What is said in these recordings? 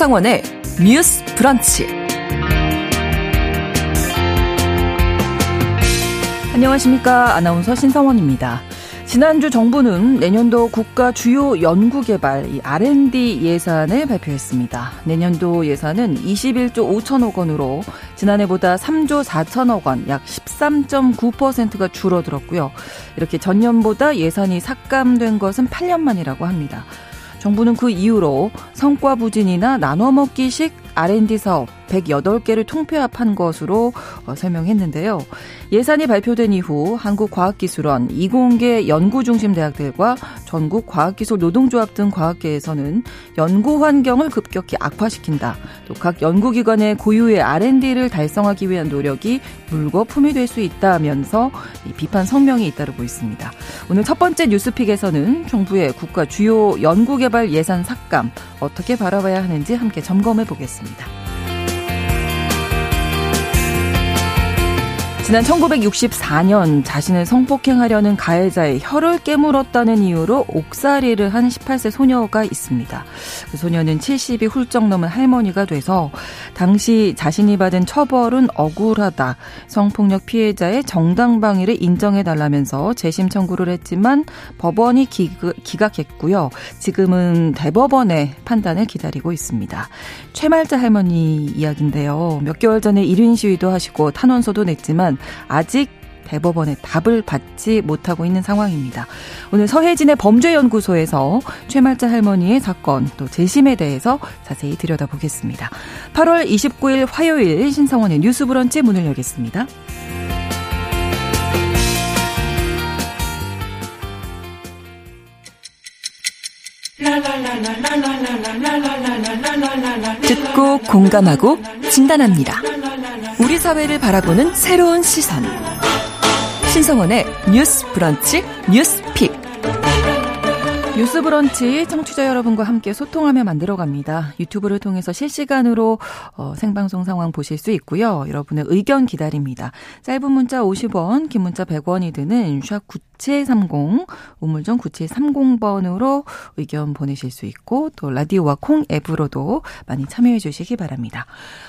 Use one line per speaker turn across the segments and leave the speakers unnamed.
신성원의 뉴스 브런치. 안녕하십니까. 아나운서 신성원입니다. 지난주 정부는 내년도 국가 주요 연구개발 R&D 예산을 발표했습니다. 내년도 예산은 21조 5천억 원으로 지난해보다 3조 4천억 원, 약 13.9%가 줄어들었고요. 이렇게 전년보다 예산이 삭감된 것은 8년 만이라고 합니다. 정부는 그 이후로 성과 부진이나 나눠 먹기식 R&D 사업 108개를 통폐합한 것으로 어, 설명했는데요. 예산이 발표된 이후 한국과학기술원, 이공계 연구중심 대학들과 전국 과학기술 노동조합 등 과학계에서는 연구 환경을 급격히 악화시킨다. 또 각 연구기관의 고유의 R&D를 달성하기 위한 노력이 물거품이 될 수 있다면서 비판 성명이 잇따르고 있습니다. 오늘 첫 번째 뉴스픽에서는 정부의 국가 주요 연구개발 예산 삭감 어떻게 바라봐야 하는지 함께 점검해 보겠습니다. 같습니다. 지난 1964년 자신을 성폭행하려는 가해자의 혀를 깨물었다는 이유로 옥살이를 한 18세 소녀가 있습니다. 그 소녀는 70이 훌쩍 넘은 할머니가 돼서 당시 자신이 받은 처벌은 억울하다. 성폭력 피해자의 정당방위를 인정해달라면서 재심 청구를 했지만 법원이 기각했고요. 지금은 대법원의 판단을 기다리고 있습니다. 최말자 할머니 이야기인데요. 몇 개월 전에 1인 시위도 하시고 탄원서도 냈지만 아직 대법원의 답을 받지 못하고 있는 상황입니다. 오늘 서혜진의 범죄연구소에서 최말자 할머니의 사건 또 재심에 대해서 자세히 들여다보겠습니다. 8월 29일 화요일 신성원의 뉴스 브런치 문을 열겠습니다. 듣고 공감하고 진단합니다. 우리 사회를 바라보는 새로운 시선. 신성원의 뉴스 브런치 뉴스 pick. 뉴스 브런치 청취자 여러분과 함께 소통하며 만들어갑니다. 유튜브를 통해서 실시간으로 어, 생방송 상황 보실 수 있고요. 여러분의 의견 기다립니다. 짧은 문자 50원, 긴 문자 100원이 드는 샵 9730, 우물정 9730번으로 의견 보내실 수 있고 또 라디오와 콩 앱으로도 많이 참여해 주시기 바랍니다.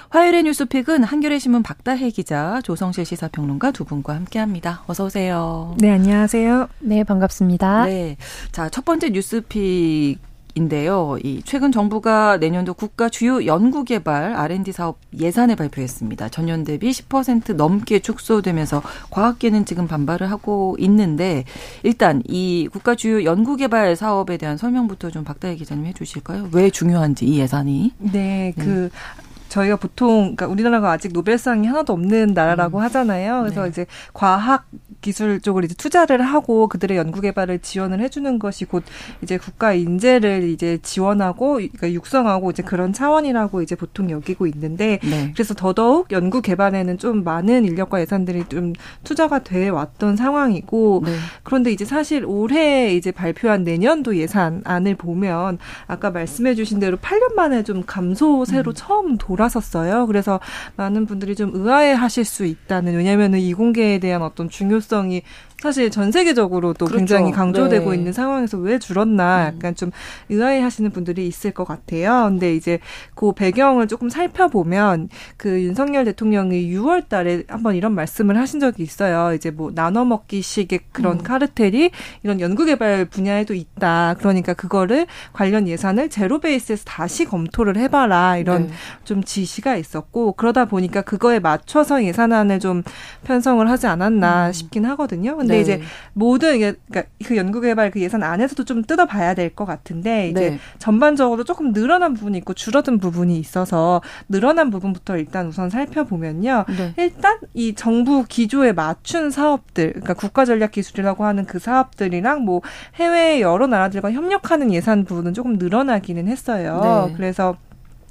화요일의 뉴스픽은 한겨레 신문 박다혜 기자, 조성실 시사평론가 두 분과 함께합니다. 어서 오세요.
네, 안녕하세요.
네, 반갑습니다.
네, 자첫 번째 뉴스픽 인데요. 이 최근 정부가 내년도 국가 주요 연구개발 R&D 사업 예산을 발표했습니다. 전년 대비 10% 넘게 축소되면서 과학계는 지금 반발을 하고 있는데 일단 이 국가 주요 연구개발 사업에 대한 설명부터 좀 박다혜 기자님 해주실까요? 왜 중요한지 이 예산이? 네, 그 네. 저희가 보통 그러니까 우리나라가 아직 노벨상이 하나도 없는 나라라고 음. 하잖아요. 그래서 네. 이제 과학 기술 쪽을 이제 투자를 하고 그들의 연구 개발을 지원을 해주는 것이 곧 이제 국가 인재를 이제 지원하고 그러니까 육성하고 이제 그런 차원이라고 이제 보통 여기고 있는데 네. 그래서 더더욱 연구 개발에는 좀 많은 인력과 예산들이 좀 투자가 돼 왔던 상황이고 네. 그런데 이제 사실 올해 이제 발표한 내년도 예산안을 보면 아까 말씀해주신 대로 8년 만에 좀 감소세로 음. 처음 돌아섰어요. 그래서 많은 분들이 좀 의아해하실 수 있다는 왜냐하면은 이공계에 대한 어떤 중요성 가능성이 사실 전 세계적으로 또 그렇죠. 굉장히 강조되고 네. 있는 상황에서 왜 줄었나 음. 약간 좀 의아해 하시는 분들이 있을 것 같아요. 근데 이제 그 배경을 조금 살펴보면 그 윤석열 대통령이 6월 달에 한번 이런 말씀을 하신 적이 있어요. 이제 뭐 나눠 먹기식의 그런 음. 카르텔이 이런 연구개발 분야에도 있다. 그러니까 그거를 관련 예산을 제로 베이스에서 다시 검토를 해봐라. 이런 네. 좀 지시가 있었고 그러다 보니까 그거에 맞춰서 예산안을 좀 편성을 하지 않았나 음. 싶긴 하거든요. 근데 네. 이제 모든 그러니까 그 연구개발 그 예산 안에서도 좀 뜯어봐야 될 것 같은데 이제 네. 전반적으로 조금 늘어난 부분이 있고 줄어든 부분이 있어서 늘어난 부분부터 일단 우선 살펴보면요. 네. 일단 이 정부 기조에 맞춘 사업들, 그러니까 국가 전략 기술이라고 하는 그 사업들이랑 뭐 해외 여러 나라들과 협력하는 예산 부분은 조금 늘어나기는 했어요. 네. 그래서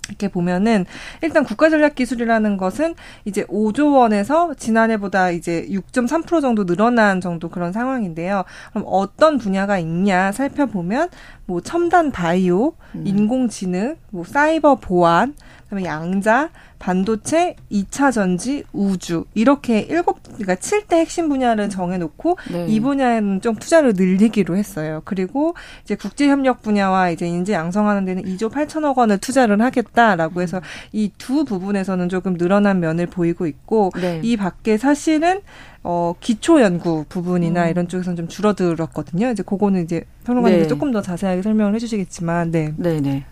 이렇게 보면은 일단 국가 전략 기술이라는 것은 이제 5조 원에서 지난해보다 이제 6.3% 정도 늘어난 정도 그런 상황인데요. 그럼 어떤 분야가 있냐 살펴보면 뭐 첨단 바이오, 음. 인공지능, 뭐 사이버 보안, 그다음에 양자, 반도체, 2차 전지, 우주 이렇게 일곱 그러니까 7대 핵심 분야를 정해 놓고 네. 이 분야에는 좀 투자를 늘리기로 했어요. 그리고 이제 국제 협력 분야와 이제 인재 양성하는 데는 2조 8천억 원을 투자를 하겠다라고 해서 이 두 부분에서는 조금 늘어난 면을 보이고 있고 네. 이 밖에 사실은 어, 기초 연구 부분이나 음. 이런 쪽에서는 좀 줄어들었거든요. 이제 그거는 이제 평론가님이 네. 조금 더 자세하게 설명을 해주시겠지만, 네.
네네.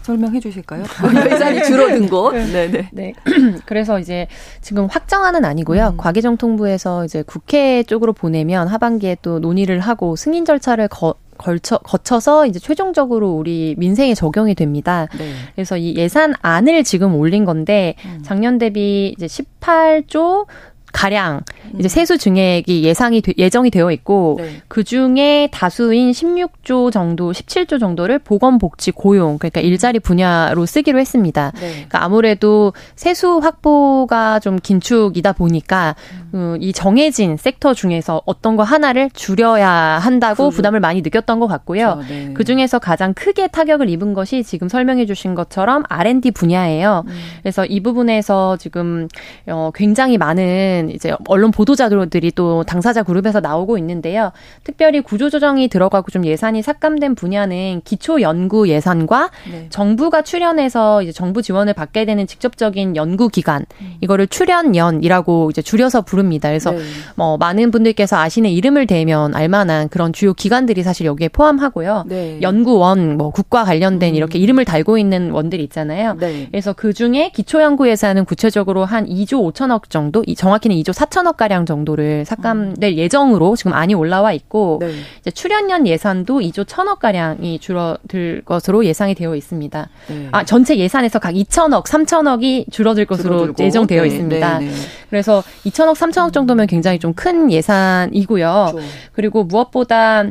네. 설명해 주실까요? 예산이 줄어든 곳. 네, 네. 네.
그래서 이제 지금 확정안은 아니고요. 음. 과기정통부에서 이제 국회 쪽으로 보내면 하반기에 또 논의를 하고 승인 절차를 거, 걸쳐 거쳐서 이제 최종적으로 우리 민생에 적용이 됩니다. 네. 그래서 이 예산안을 지금 올린 건데 음. 작년 대비 이제 18조 가량 이제 음. 세수 증액이 예상이 예정이 되어 있고 네. 그 중에 다수인 16조 정도, 17조 정도를 보건 복지 고용 그러니까 일자리 분야로 쓰기로 했습니다. 네. 그러니까 아무래도 세수 확보가 좀 긴축이다 보니까 음. 어, 이 정해진 섹터 중에서 어떤 거 하나를 줄여야 한다고 그 부담을 많이 느꼈던 것 같고요. 그렇죠. 네. 그 중에서 가장 크게 타격을 입은 것이 지금 설명해 주신 것처럼 R&D 분야예요. 음. 그래서 이 부분에서 지금 어 굉장히 많은 이제 언론 보도자들이 또 당사자 그룹에서 나오고 있는데요. 특별히 구조조정이 들어가고 좀 예산이 삭감된 분야는 기초 연구 예산과 네. 정부가 출연해서 이제 정부 지원을 받게 되는 직접적인 연구 기관 음. 이거를 출연연이라고 이제 줄여서 부릅니다. 그래서 네. 뭐 많은 분들께서 아시는 이름을 대면 알만한 그런 주요 기관들이 사실 여기에 포함하고요. 네. 연구원, 뭐 국과 관련된 음. 이렇게 이름을 달고 있는 원들이 있잖아요. 네. 그래서 그 중에 기초 연구 예산은 구체적으로 한 2조 5천억 정도, 정확히 는 2조 4천억 가량 정도를 삭감될 음. 예정으로 지금 많이 올라와 있고 네. 이제 출연연 예산도 2조 1천억 가량이 줄어들 것으로 예상이 되어 있습니다. 네. 아 전체 예산에서 각 2천억, 3천억이 줄어들 것으로 줄어들고. 예정되어 네. 있습니다. 네, 그래서 2천억, 3 3천억 정도면 굉장히 좀 큰 예산이고요. 그렇죠. 그리고 무엇보다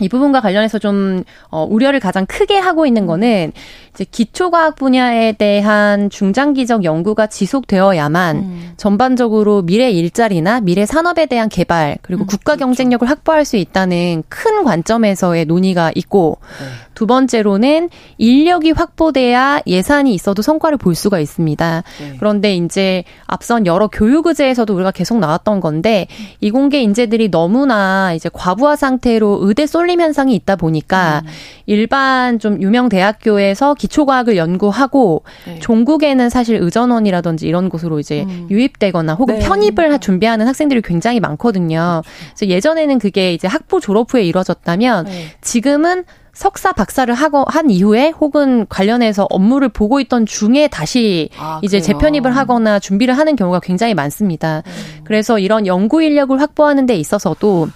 이 부분과 관련해서 좀 어, 우려를 가장 크게 하고 있는 거는 이제 기초과학 분야에 대한 중장기적 연구가 지속되어야만 음. 전반적으로 미래 일자리나 미래 산업에 대한 개발 그리고 음, 국가 그렇죠. 경쟁력을 확보할 수 있다는 큰 관점에서의 논의가 있고 네. 두 번째로는 인력이 확보돼야 예산이 있어도 성과를 볼 수가 있습니다. 네. 그런데 이제 앞선 여러 교육 의제에서도 우리가 계속 나왔던 건데 이공계 인재들이 너무나 이제 과부하 상태로 의대 쏠림 현상이 있다 보니까 음. 일반 좀 유명 대학교에서 기초과학을 연구하고 네. 종국에는 사실 의전원이라든지 이런 곳으로 이제 음. 유입되거나 혹은 네. 편입을 준비하는 학생들이 굉장히 많거든요. 그래서 예전에는 그게 이제 학부 졸업 후에 이루어졌다면 네. 지금은 석사 박사를 하고 한 이후에 혹은 관련해서 업무를 보고 있던 중에 다시 아, 이제 재편입을 하거나 준비를 하는 경우가 굉장히 많습니다. 음. 그래서 이런 연구 인력을 확보하는 데 있어서도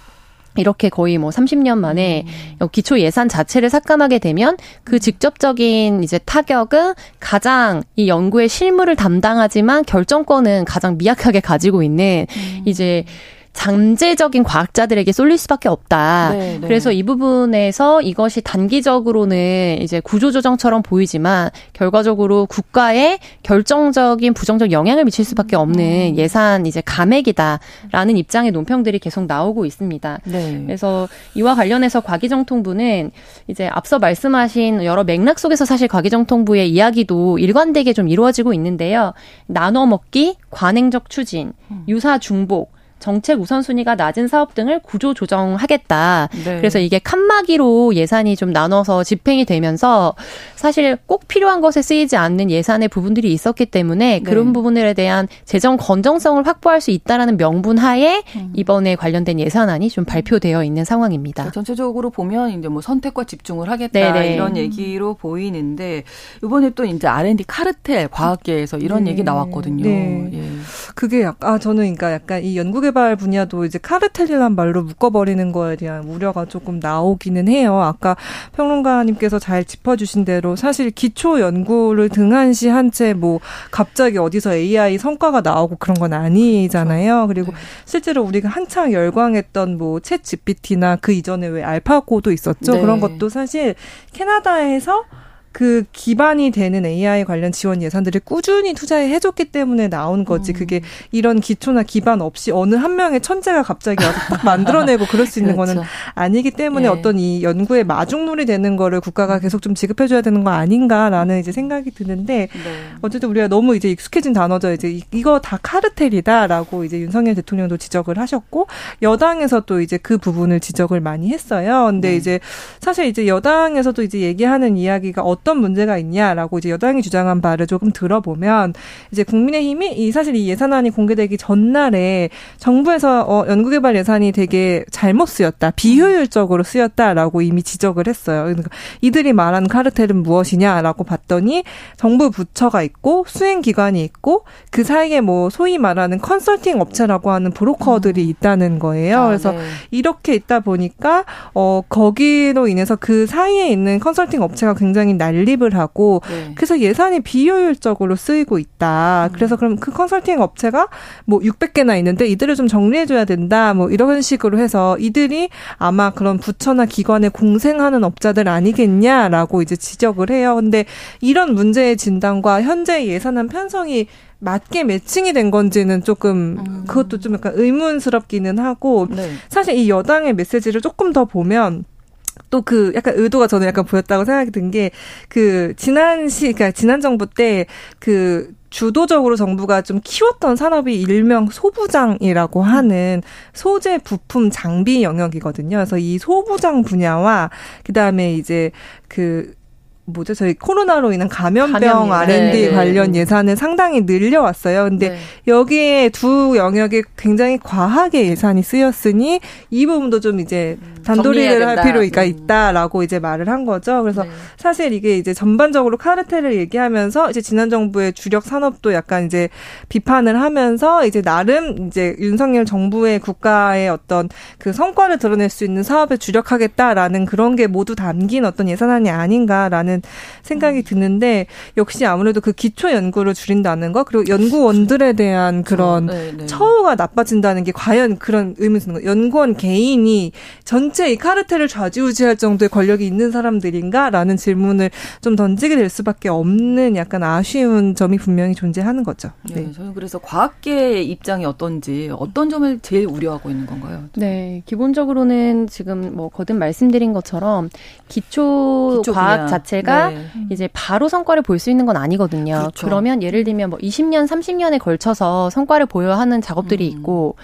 이렇게 거의 뭐 30년 만에 음. 기초 예산 자체를 삭감하게 되면 그 직접적인 이제 타격은 가장 이 연구의 실무를 담당하지만 결정권은 가장 미약하게 가지고 있는 음. 이제 잠재적인 과학자들에게 쏠릴 수밖에 없다. 네, 네. 그래서 이 부분에서 이것이 단기적으로는 이제 구조조정처럼 보이지만 결과적으로 국가에 결정적인 부정적 영향을 미칠 수밖에 없는 음. 예산 이제 감액이다라는 입장의 논평들이 계속 나오고 있습니다. 네. 그래서 이와 관련해서 과기정통부는 이제 앞서 말씀하신 여러 맥락 속에서 사실 과기정통부의 이야기도 일관되게 좀 이루어지고 있는데요. 나눠 먹기, 관행적 추진, 음. 유사 중복, 정책 우선순위가 낮은 사업 등을 구조 조정하겠다. 네. 그래서 이게 칸막이로 예산이 좀 나눠서 집행이 되면서 사실 꼭 필요한 것에 쓰이지 않는 예산의 부분들이 있었기 때문에 네. 그런 부분들에 대한 재정 건정성을 확보할 수 있다라는 명분 하에 음. 이번에 관련된 예산안이 좀 발표되어 있는 상황입니다.
전체적으로 보면 이제 뭐 선택과 집중을 하겠다 네네. 네. 이런 얘기로 보이는데 이번에 또 이제 R&D 카르텔 과학계에서 이런 네. 얘기 나왔거든요. 네. 예.
그게 약간 아, 저는 그러니까 약간 이 연구 개 개발 분야도 이제 카르텔이란 말로 묶어버리는 거에 대한 우려가 조금 나오기는 해요. 아까 평론가님께서 잘 짚어주신 대로 사실 기초 연구를 등한시 한 채 뭐 갑자기 어디서 AI 성과가 나오고 그런 건 아니잖아요. 그리고 네. 실제로 우리가 한창 열광했던 뭐챗 GPT나 그 이전에 왜 알파고도 있었죠. 네. 그런 것도 사실 캐나다에서 그 기반이 되는 AI 관련 지원 예산들을 꾸준히 투자해 해줬기 때문에 나온 거지. 음. 그게 이런 기초나 기반 없이 어느 한 명의 천재가 갑자기 와서 딱 만들어내고 그럴 수 있는 그렇죠. 거는 아니기 때문에 예. 어떤 이 연구의 마중물이 되는 거를 국가가 계속 좀 지급해줘야 되는 거 아닌가라는 이제 생각이 드는데 네. 어쨌든 우리가 너무 이제 익숙해진 단어죠. 이제 이거 다 카르텔이다라고 이제 윤석열 대통령도 지적을 하셨고 여당에서 또 이제 그 부분을 지적을 많이 했어요. 근데 네. 이제 사실 이제 여당에서도 이제 얘기하는 이야기가 어떤 문제가 있냐라고 이제 여당이 주장한 바를 조금 들어보면 이제 국민의힘이 이 사실 이 예산안이 공개되기 전날에 정부에서 어 연구개발 예산이 되게 잘못 쓰였다, 비효율적으로 쓰였다라고 이미 지적을 했어요. 그러니까 이들이 말하는 카르텔은 무엇이냐라고 봤더니 정부 부처가 있고 수행 기관이 있고 그 사이에 뭐 소위 말하는 컨설팅 업체라고 하는 브로커들이 음. 있다는 거예요. 아, 그래서 네. 이렇게 있다 보니까 어 거기로 인해서 그 사이에 있는 컨설팅 업체가 굉장히 난립을 하고 네. 그래서 예산이 비효율적으로 쓰이고 있다. 음. 그래서 그럼 그 컨설팅 업체가 뭐 600개나 있는데 이들을 좀 정리해 줘야 된다. 뭐 이런 식으로 해서 이들이 아마 그런 부처나 기관에 공생하는 업자들 아니겠냐라고 이제 지적을 해요. 근데 이런 문제의 진단과 현재 예산안 편성이 맞게 매칭이 된 건지는 조금 음. 그것도 좀 약간 의문스럽기는 하고 네. 사실 이 여당의 메시지를 조금 더 보면 또 그 약간 의도가 저는 약간 보였다고 생각이 든 게 그 지난 시 그러니까 지난 정부 때그 주도적으로 정부가 좀 키웠던 산업이 일명 소부장이라고 하는 소재 부품 장비 영역이거든요. 그래서 이 소부장 분야와 그다음에 이제 그 뭐죠? 저희 코로나로 인한 감염병 R&D 네. 관련 예산을 상당히 늘려왔어요. 근데 네. 여기에 두 영역에 굉장히 과하게 예산이 쓰였으니 이 부분도 좀 이제 음, 단도리를 할 필요가 음. 있다라고 이제 말을 한 거죠. 그래서 네. 사실 이게 이제 전반적으로 카르텔을 얘기하면서 이제 지난 정부의 주력 산업도 약간 이제 비판을 하면서 이제 나름 이제 윤석열 정부의 국가의 어떤 그 성과를 드러낼 수 있는 사업에 주력하겠다라는 그런 게 모두 담긴 어떤 예산안이 아닌가라는 않는 생각이 음. 드는데 역시 아무래도 그 기초 연구를 줄인다는 거 그리고 연구원들에 대한 그런 네, 네. 처우가 나빠진다는 게 과연 그런 의미 있는 거 연구원 개인이 전체 이 카르텔을 좌지우지할 정도의 권력이 있는 사람들인가라는 질문을 좀 던지게 될 수밖에 없는 약간 아쉬운 점이 분명히 존재하는 거죠.
네, 네. 저는 그래서 과학계의 입장이 어떤지 어떤 점을 제일 우려하고 있는 건가요?
네, 기본적으로는 지금 뭐 거듭 말씀드린 것처럼 기초, 기초 과학 자체가 자체가 네. 이제 바로 성과를 볼 수 있는 건 아니거든요. 그렇죠. 그러면 예를 들면 뭐 20년, 30년에 걸쳐서 성과를 보여야 하는 작업들이 음. 있고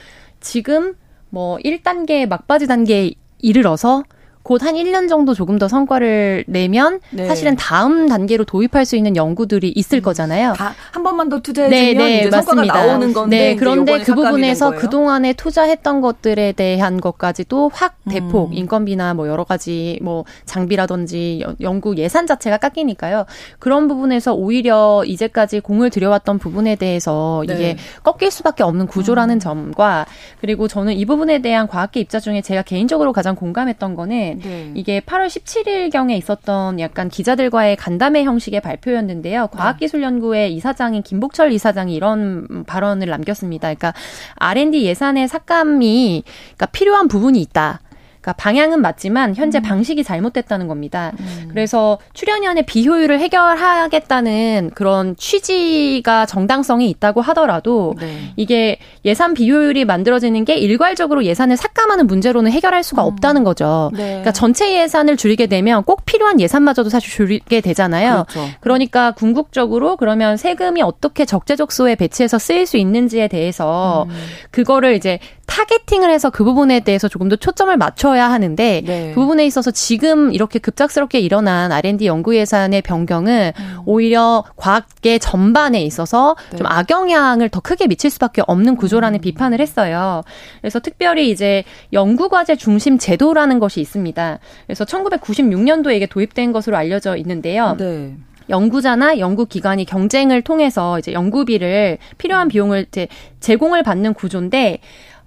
지금 뭐 1단계 막바지 단계에 이르러서 곧 한 1년 정도 조금 더 성과를 내면 네. 사실은 다음 단계로 도입할 수 있는 연구들이 있을 음. 거잖아요.
한 번만 더 투자해주면 네, 네, 성과가 나오는 건데 네,
그런데 그 부분에서 그 동안에 투자했던 것들에 대한 것까지 도 확 음. 대폭 음. 인건비나 뭐 여러 가지 뭐 장비라든지 연구 예산 자체가 깎이니까요. 그런 부분에서 오히려 이제까지 공을 들여왔던 부분에 대해서 네. 이게 꺾일 수밖에 없는 구조라는 음. 점과 그리고 저는 이 부분에 대한 과학계 입자 중에 제가 개인적으로 가장 공감했던 거는 네. 이게 8월 17일 경에 있었던 약간 기자들과의 간담회 형식의 발표였는데요. 과학기술연구회 이사장인 김복철 이사장이 이런 발언을 남겼습니다. 그러니까 R&D 예산의 삭감이 그러니까 필요한 부분이 있다. 그러니까 방향은 맞지만 현재 음. 방식이 잘못됐다는 겁니다. 음. 그래서 출연연의 비효율을 해결하겠다는 그런 취지가 정당성이 있다고 하더라도 네. 이게 예산 비효율이 만들어지는 게 일괄적으로 예산을 삭감하는 문제로는 해결할 수가 음. 없다는 거죠. 네. 그러니까 전체 예산을 줄이게 되면 꼭 필요한 예산마저도 사실 줄이게 되잖아요. 그렇죠. 그러니까 궁극적으로 그러면 세금이 어떻게 적재적소에 배치해서 쓰일 수 있는지에 대해서 음. 그거를 이제 타겟팅을 해서 그 부분에 대해서 조금 더 초점을 맞춰야 하는데 네. 그 부분에 있어서 지금 이렇게 급작스럽게 일어난 R&D 연구 예산의 변경은 음. 오히려 과학계 전반에 있어서 네. 좀 악영향을 더 크게 미칠 수밖에 없는 구조라는 음. 비판을 했어요. 그래서 특별히 이제 연구 과제 중심 제도라는 것이 있습니다. 그래서 1996년도에 이게 도입된 것으로 알려져 있는데요. 네. 연구자나 연구기관이 경쟁을 통해서 이제 연구비를 필요한 비용을 이제 제공을 받는 구조인데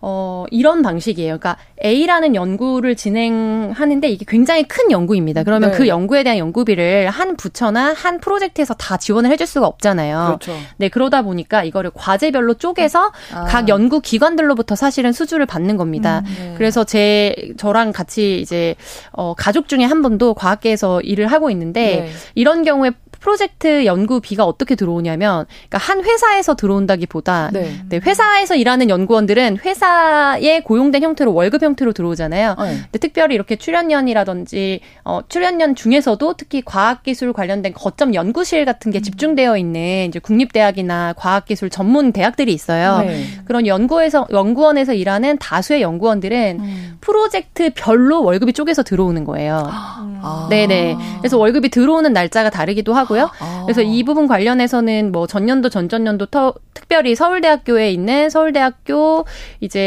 어, 이런 방식이에요. 그러니까 A라는 연구를 진행하는데 이게 굉장히 큰 연구입니다. 그러면 네. 그 연구에 대한 연구비를 한 부처나 한 프로젝트에서 다 지원을 해줄 수가 없잖아요. 그렇죠. 네, 그러다 보니까 이거를 과제별로 쪼개서 아. 각 연구 기관들로부터 사실은 수주를 받는 겁니다. 음, 네. 그래서 제 저랑 같이 이제 어 가족 중에 한 분도 과학계에서 일을 하고 있는데 네. 이런 경우에 프로젝트 연구비가 어떻게 들어오냐면 그러니까 한 회사에서 들어온다기보다 네. 네, 회사에서 일하는 연구원들은 회사 에 고용된 형태로 월급 형태로 들어오잖아요. 네. 근데 특별히 이렇게 출연연이라든지 어 출연연 중에서도 특히 과학기술 관련된 거점 연구실 같은 게 음. 집중되어 있는 이제 국립대학이나 과학기술 전문 대학들이 있어요. 네. 그런 연구에서 연구원에서 일하는 다수의 연구원들은 음. 프로젝트별로 월급이 쪼개서 들어오는 거예요. 아. 네네. 그래서 월급이 들어오는 날짜가 다르기도 하고 하고요. 아. 그래서 이 부분 관련해서는 뭐 전년도 전전년도 터, 특별히 서울대학교에 있는 서울대학교 이제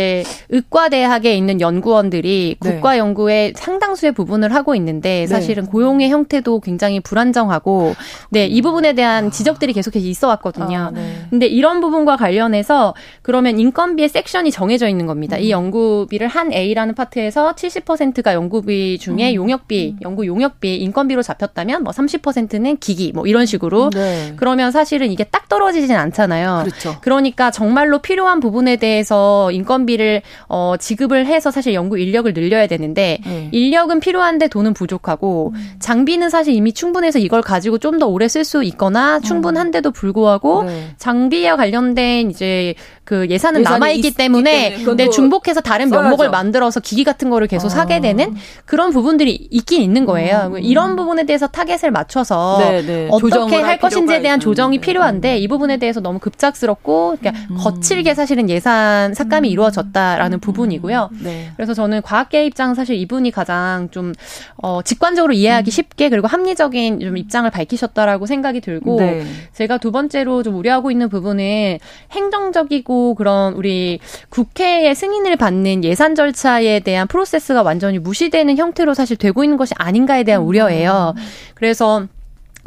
의과대학에 있는 연구원들이 네. 국가 연구의 상당수의 부분을 하고 있는데 네. 사실은 네. 고용의 형태도 굉장히 불안정하고 네, 이 부분에 대한 지적들이 계속해서 있어 왔거든요. 아, 네. 근데 이런 부분과 관련해서 그러면 인건비의 섹션이 정해져 있는 겁니다. 음. 이 연구비를 한 A라는 파트에서 70%가 연구비 중에 음. 용역비, 음. 연구 용역비, 인건비로 잡혔다면 뭐 30%는 기기 뭐 이런 식으로 네. 그러면 사실은 이게 딱 떨어지진 않잖아요. 그렇죠. 그러니까 정말로 필요한 부분에 대해서 인건비 를 어 지급을 해서 사실 연구 인력을 늘려야 되는데 네. 인력은 필요한데 돈은 부족하고 음. 장비는 사실 이미 충분해서 이걸 가지고 좀 더 오래 쓸 수 있거나 충분한데도 불구하고 네. 장비와 관련된 이제 그 예산은 남아 있기 때문에 네, 중복해서 다른 써야죠. 명목을 만들어서 기기 같은 거를 계속 아. 사게 되는 그런 부분들이 있긴 있는 거예요. 음. 이런 부분에 대해서 타겟을 맞춰서 네, 네. 어떻게 할 것인지에 대한 조정이 필요한데 이 부분에 대해서 너무 급작스럽고 그러니까 음. 거칠게 사실은 예산 삭감이 음. 이루어졌다라는 부분이고요. 네. 그래서 저는 과학계 입장 사실 이분이 가장 좀 어, 직관적으로 이해하기 음. 쉽게 그리고 합리적인 좀 입장을 밝히셨다라고 생각이 들고 네. 제가 두 번째로 좀 우려하고 있는 부분은 행정적이고 그런 우리 국회의 승인을 받는 예산 절차에 대한 프로세스가 완전히 무시되는 형태로 사실 되고 있는 것이 아닌가에 대한 음. 우려예요. 그래서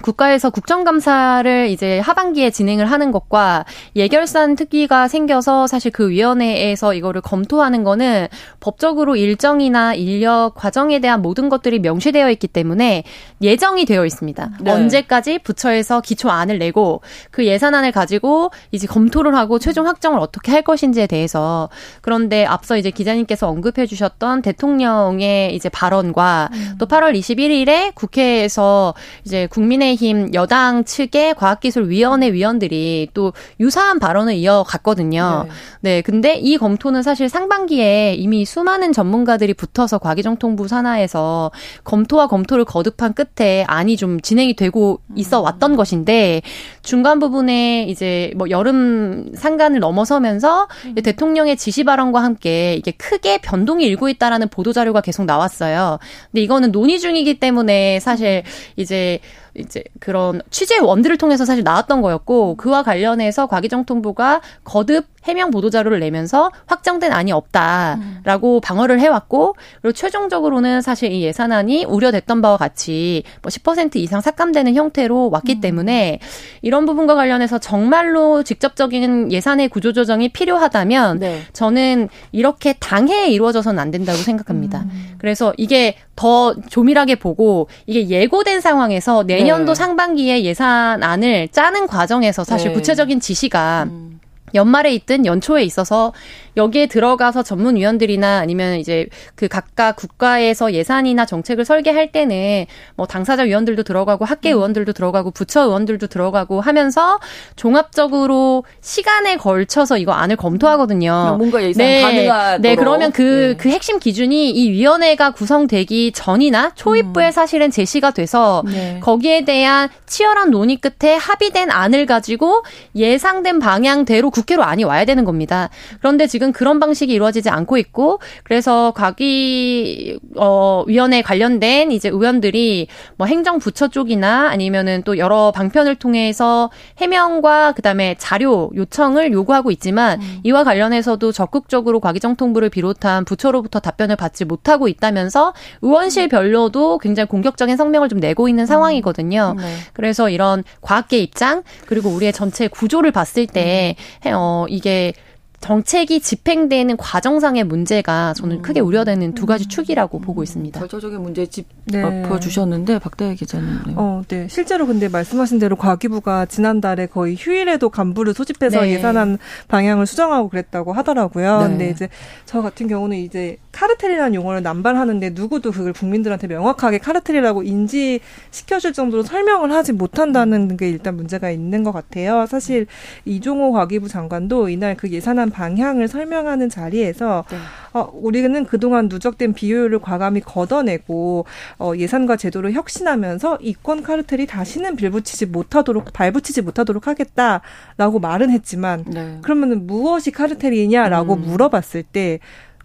국가에서 국정감사를 이제 하반기에 진행을 하는 것과 예결산 특위가 생겨서 사실 그 위원회에서 이거를 검토하는 거는 법적으로 일정이나 인력 과정에 대한 모든 것들이 명시되어 있기 때문에 예정이 되어 있습니다. 네. 언제까지 부처에서 기초안을 내고 그 예산안을 가지고 이제 검토를 하고 최종 확정을 어떻게 할 것인지에 대해서 그런데 앞서 이제 기자님께서 언급해 주셨던 대통령의 이제 발언과 음. 또 8월 21일에 국회에서 이제 국민의 국민의힘 여당 측의 과학기술위원회 위원들이 또 유사한 발언을 이어갔거든요. 네. 네. 근데 이 검토는 사실 상반기에 이미 수많은 전문가들이 붙어서 과기정통부 산하에서 검토와 검토를 거듭한 끝에 안이 좀 진행이 되고 있어 왔던 음. 것인데 중간 부분에 이제 뭐 여름 상간을 넘어서면서 음. 대통령의 지시 발언과 함께 이게 크게 변동이 일고 있다라는 보도 자료가 계속 나왔어요. 근데 이거는 논의 중이기 때문에 사실 이제 이제 그런 취재원들을 통해서 사실 나왔던 거였고 그와 관련해서 과기정통부가 거듭 해명 보도 자료를 내면서 확정된 안이 없다라고 음. 방어를 해왔고 그리고 최종적으로는 사실 이 예산안이 우려됐던 바와 같이 뭐 10% 이상 삭감되는 형태로 왔기 음. 때문에 이런 부분과 관련해서 정말로 직접적인 예산의 구조조정이 필요하다면 네. 저는 이렇게 당해에 이루어져서는 안 된다고 생각합니다. 음. 그래서 이게 더 조밀하게 보고 이게 예고된 상황에서 내년도 네. 상반기에 예산안을 짜는 과정에서 사실 네. 구체적인 지시가 음. 연말에 있든 연초에 있어서 여기에 들어가서 전문위원들이나 아니면 이제 그 각각 국가에서 예산이나 정책을 설계할 때는 뭐 당사자 위원들도 들어가고 학계 음. 의원들도 들어가고 부처 의원들도 들어가고 하면서 종합적으로 시간에 걸쳐서 이거 안을 검토하거든요.
뭔가 예산 네. 가능하도록.
네, 그러면 그, 네. 그 핵심 기준이 이 위원회가 구성되기 전이나 초입부에 음. 사실은 제시가 돼서 네. 거기에 대한 치열한 논의 끝에 합의된 안을 가지고 예상된 방향대로 국회로 안이 와야 되는 겁니다. 그런데 지금 그런 방식이 이루어지지 않고 있고 그래서 과기 어 위원회 관련된 이제 의원들이 뭐 행정부처 쪽이나 아니면은 또 여러 방편을 통해서 해명과 그다음에 자료 요청을 요구하고 있지만 음. 이와 관련해서도 적극적으로 과기정통부를 비롯한 부처로부터 답변을 받지 못하고 있다면서 의원실별로도 굉장히 공격적인 성명을 좀 내고 있는 상황이거든요. 음. 네. 그래서 이런 과학계 입장 그리고 우리의 전체 구조를 봤을 때 음. 어, 이게 정책이 집행되는 과정상의 문제가 저는 음. 크게 우려되는 두 가지 축이라고 음. 보고 있습니다.
절차적인 문제 짚어주셨는데 네. 박다혜 기자님.
네. 어, 네. 실제로 근데 말씀하신 대로 과기부가 지난달에 거의 휴일에도 간부를 소집해서 네. 예산안 방향을 수정하고 그랬다고 하더라고요. 네. 근데 이제 저 같은 경우는 이제 카르텔이라는 용어를 남발하는데 누구도 그걸 국민들한테 명확하게 카르텔이라고 인지시켜줄 정도로 설명을 하지 못한다는 게 일단 문제가 있는 것 같아요. 사실 이종호 과기부 장관도 이날 그 예산안 방향을 설명하는 자리에서 네. 어, 우리는 그동안 누적된 비효율을 과감히 걷어내고 어, 예산과 제도를 혁신하면서 이권 카르텔이 다시는 빌붙이지 못하도록 발붙이지 못하도록 하겠다라고 말은 했지만 네. 그러면은 무엇이 카르텔이냐라고 음. 물어봤을 때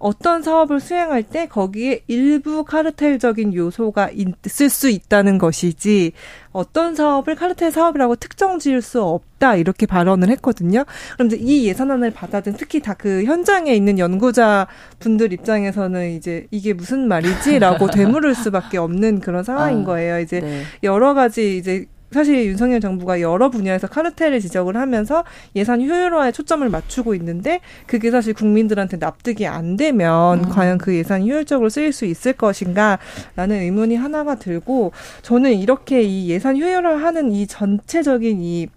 어떤 사업을 수행할 때 거기에 일부 카르텔적인 요소가 있을 수 있다는 것이지 어떤 사업을 카르텔 사업이라고 특정 지을 수 없다 이렇게 발언을 했거든요. 그럼 이제 이 예산안을 받아든 특히 다 그 현장에 있는 연구자 분들 입장에서는 이제 이게 무슨 말이지라고 되물을 수밖에 없는 그런 상황인 아, 거예요. 이제 네. 여러 가지 이제 사실 윤석열 정부가 여러 분야에서 카르텔을 지적을 하면서 예산 효율화에 초점을 맞추고 있는데 그게 사실 국민들한테 납득이 안 되면 음. 과연 그 예산이 효율적으로 쓰일 수 있을 것인가라는 의문이 하나가 들고 저는 이렇게 이 예산 효율화하는 이 전체적인 이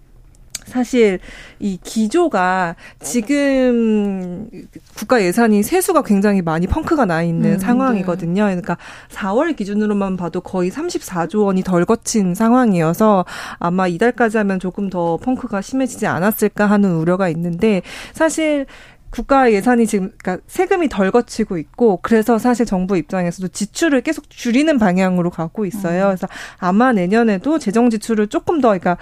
사실 이 기조가 지금 국가 예산이 세수가 굉장히 많이 펑크가 나 있는 음, 상황이거든요. 네. 그러니까 4월 기준으로만 봐도 거의 34조 원이 덜 거친 상황이어서 아마 이달까지 하면 조금 더 펑크가 심해지지 않았을까 하는 우려가 있는데 사실 국가 예산이 지금 그러니까 세금이 덜 거치고 있고 그래서 사실 정부 입장에서도 지출을 계속 줄이는 방향으로 가고 있어요. 음. 그래서 아마 내년에도 재정 지출을 조금 더 그러니까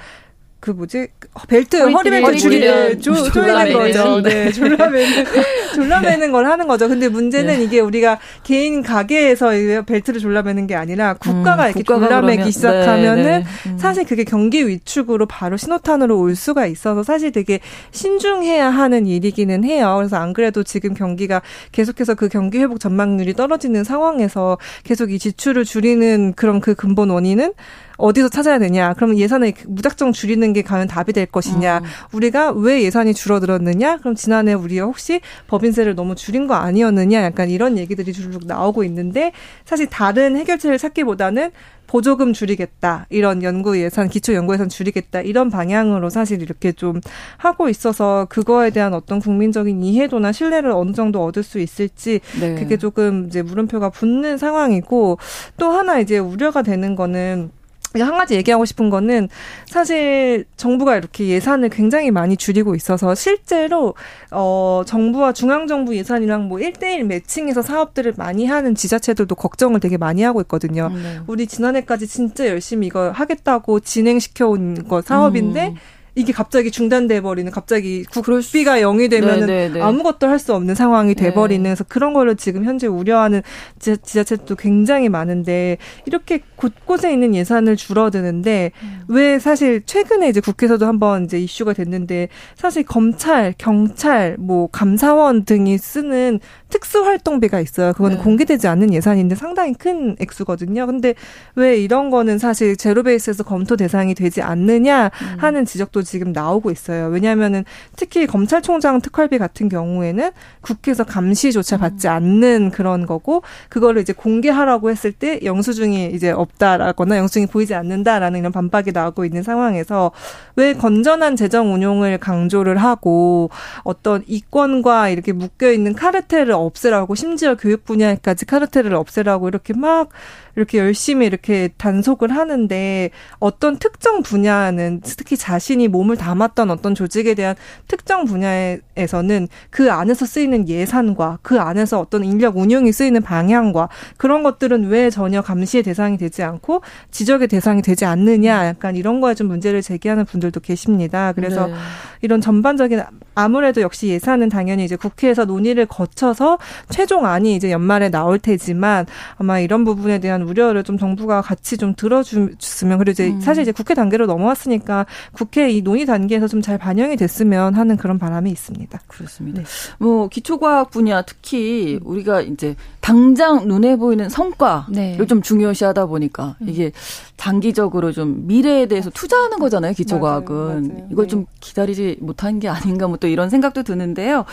그 뭐지 벨트 허리 벨트 줄이는 조이는 거죠. 네, 졸라매는 졸라매는 걸 하는 거죠. 근데 문제는 네. 이게 우리가 개인 가게에서 벨트를 졸라매는 게 아니라 국가가 음, 이렇게 졸라매기 그러면, 시작하면은 네, 네. 음. 사실 그게 경기 위축으로 바로 신호탄으로 올 수가 있어서 사실 되게 신중해야 하는 일이기는 해요. 그래서 안 그래도 지금 경기가 계속해서 그 경기 회복 전망률이 떨어지는 상황에서 계속 이 지출을 줄이는 그런 그 근본 원인은 어디서 찾아야 되냐? 그러면 예산을 무작정 줄이는 게 과연 답이 될 것이냐? 음. 우리가 왜 예산이 줄어들었느냐? 그럼 지난해 우리가 혹시 법인세를 너무 줄인 거 아니었느냐? 약간 이런 얘기들이 줄쭉 나오고 있는데 사실 다른 해결책을 찾기보다는 보조금 줄이겠다 이런 연구 예산 기초 연구 예산 줄이겠다 이런 방향으로 사실 이렇게 좀 하고 있어서 그거에 대한 어떤 국민적인 이해도나 신뢰를 어느 정도 얻을 수 있을지 네. 그게 조금 이제 물음표가 붙는 상황이고 또 하나 이제 우려가 되는 거는 한 가지 얘기하고 싶은 거는 사실 정부가 이렇게 예산을 굉장히 많이 줄이고 있어서 실제로 어 정부와 중앙 정부 예산이랑 뭐 1대1 매칭해서 사업들을 많이 하는 지자체들도 걱정을 되게 많이 하고 있거든요. 네. 우리 지난해까지 진짜 열심히 이거 하겠다고 진행시켜 온 거 사업인데 음. 이게 갑자기 중단돼 버리는 갑자기 국비가 영이 되면 은 네, 네, 네. 아무것도 할 수 없는 상황이 돼 버리는 그래서 그런 거를 지금 현재 우려하는 지자체도 굉장히 많은데 이렇게 곳곳에 있는 예산을 줄어드는데 음. 왜 사실 최근에 이제 국회에서도 한번 이제 이슈가 됐는데 사실 검찰, 경찰, 뭐 감사원 등이 쓰는 특수활동비가 있어요. 그거는 네. 공개되지 않는 예산인데 상당히 큰 액수거든요. 근데 왜 이런 거는 사실 제로 베이스에서 검토 대상이 되지 않느냐 음. 하는 지적도 지금 나오고 있어요. 왜냐하면은 특히 검찰총장 특활비 같은 경우에는 국회에서 감시조차 받지 음. 않는 그런 거고 그거를 이제 공개하라고 했을 때 영수증이 이제 없다라거나 영수증이 보이지 않는다라는 이런 반박이 나오고 있는 상황에서 왜 건전한 재정 운용을 강조를 하고 어떤 이권과 이렇게 묶여 있는 카르텔을 없애라고 심지어 교육 분야까지 카르텔을 없애라고 이렇게 막 이렇게 열심히 이렇게 단속을 하는데 어떤 특정 분야는 특히 자신이 몸을 담았던 어떤 조직에 대한 특정 분야에서는 그 안에서 쓰이는 예산과 그 안에서 어떤 인력 운영이 쓰이는 방향과 그런 것들은 왜 전혀 감시의 대상이 되지 않고 지적의 대상이 되지 않느냐 약간 이런 거에 좀 문제를 제기하는 분들도 계십니다. 그래서 네. 이런 전반적인 아무래도 역시 예산은 당연히 이제 국회에서 논의를 거쳐서 최종안이 이제 연말에 나올 테지만 아마 이런 부분에 대한 우려를 좀 정부가 같이 좀 들어줬으면 그리고 이제 음. 사실 이제 국회 단계로 넘어왔으니까 국회 이 논의 단계에서 좀 잘 반영이 됐으면 하는 그런 바람이 있습니다.
그렇습니다. 네. 뭐 기초과학 분야 특히 우리가 이제 당장 눈에 보이는 성과를 네. 좀 중요시하다 보니까 음. 이게 장기적으로 좀 미래에 대해서 투자하는 거잖아요. 기초과학은 맞아요. 맞아요. 이걸 네. 좀 기다리지 못한 게 아닌가 뭐또또 이런 생각도 드는데요.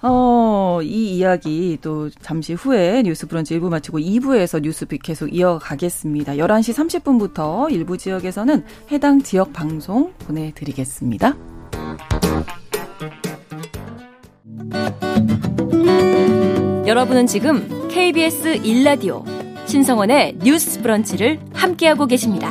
어, 이 이야기 또 잠시 후에 뉴스 브런치 1부 마치고 2부에서 뉴스픽 계속 이어가겠습니다. 11시 30분부터 일부 지역에서는 해당 지역 방송 보내드리겠습니다.
여러분은 지금 KBS 1라디오 신성원의 뉴스 브런치를 함께하고 계십니다.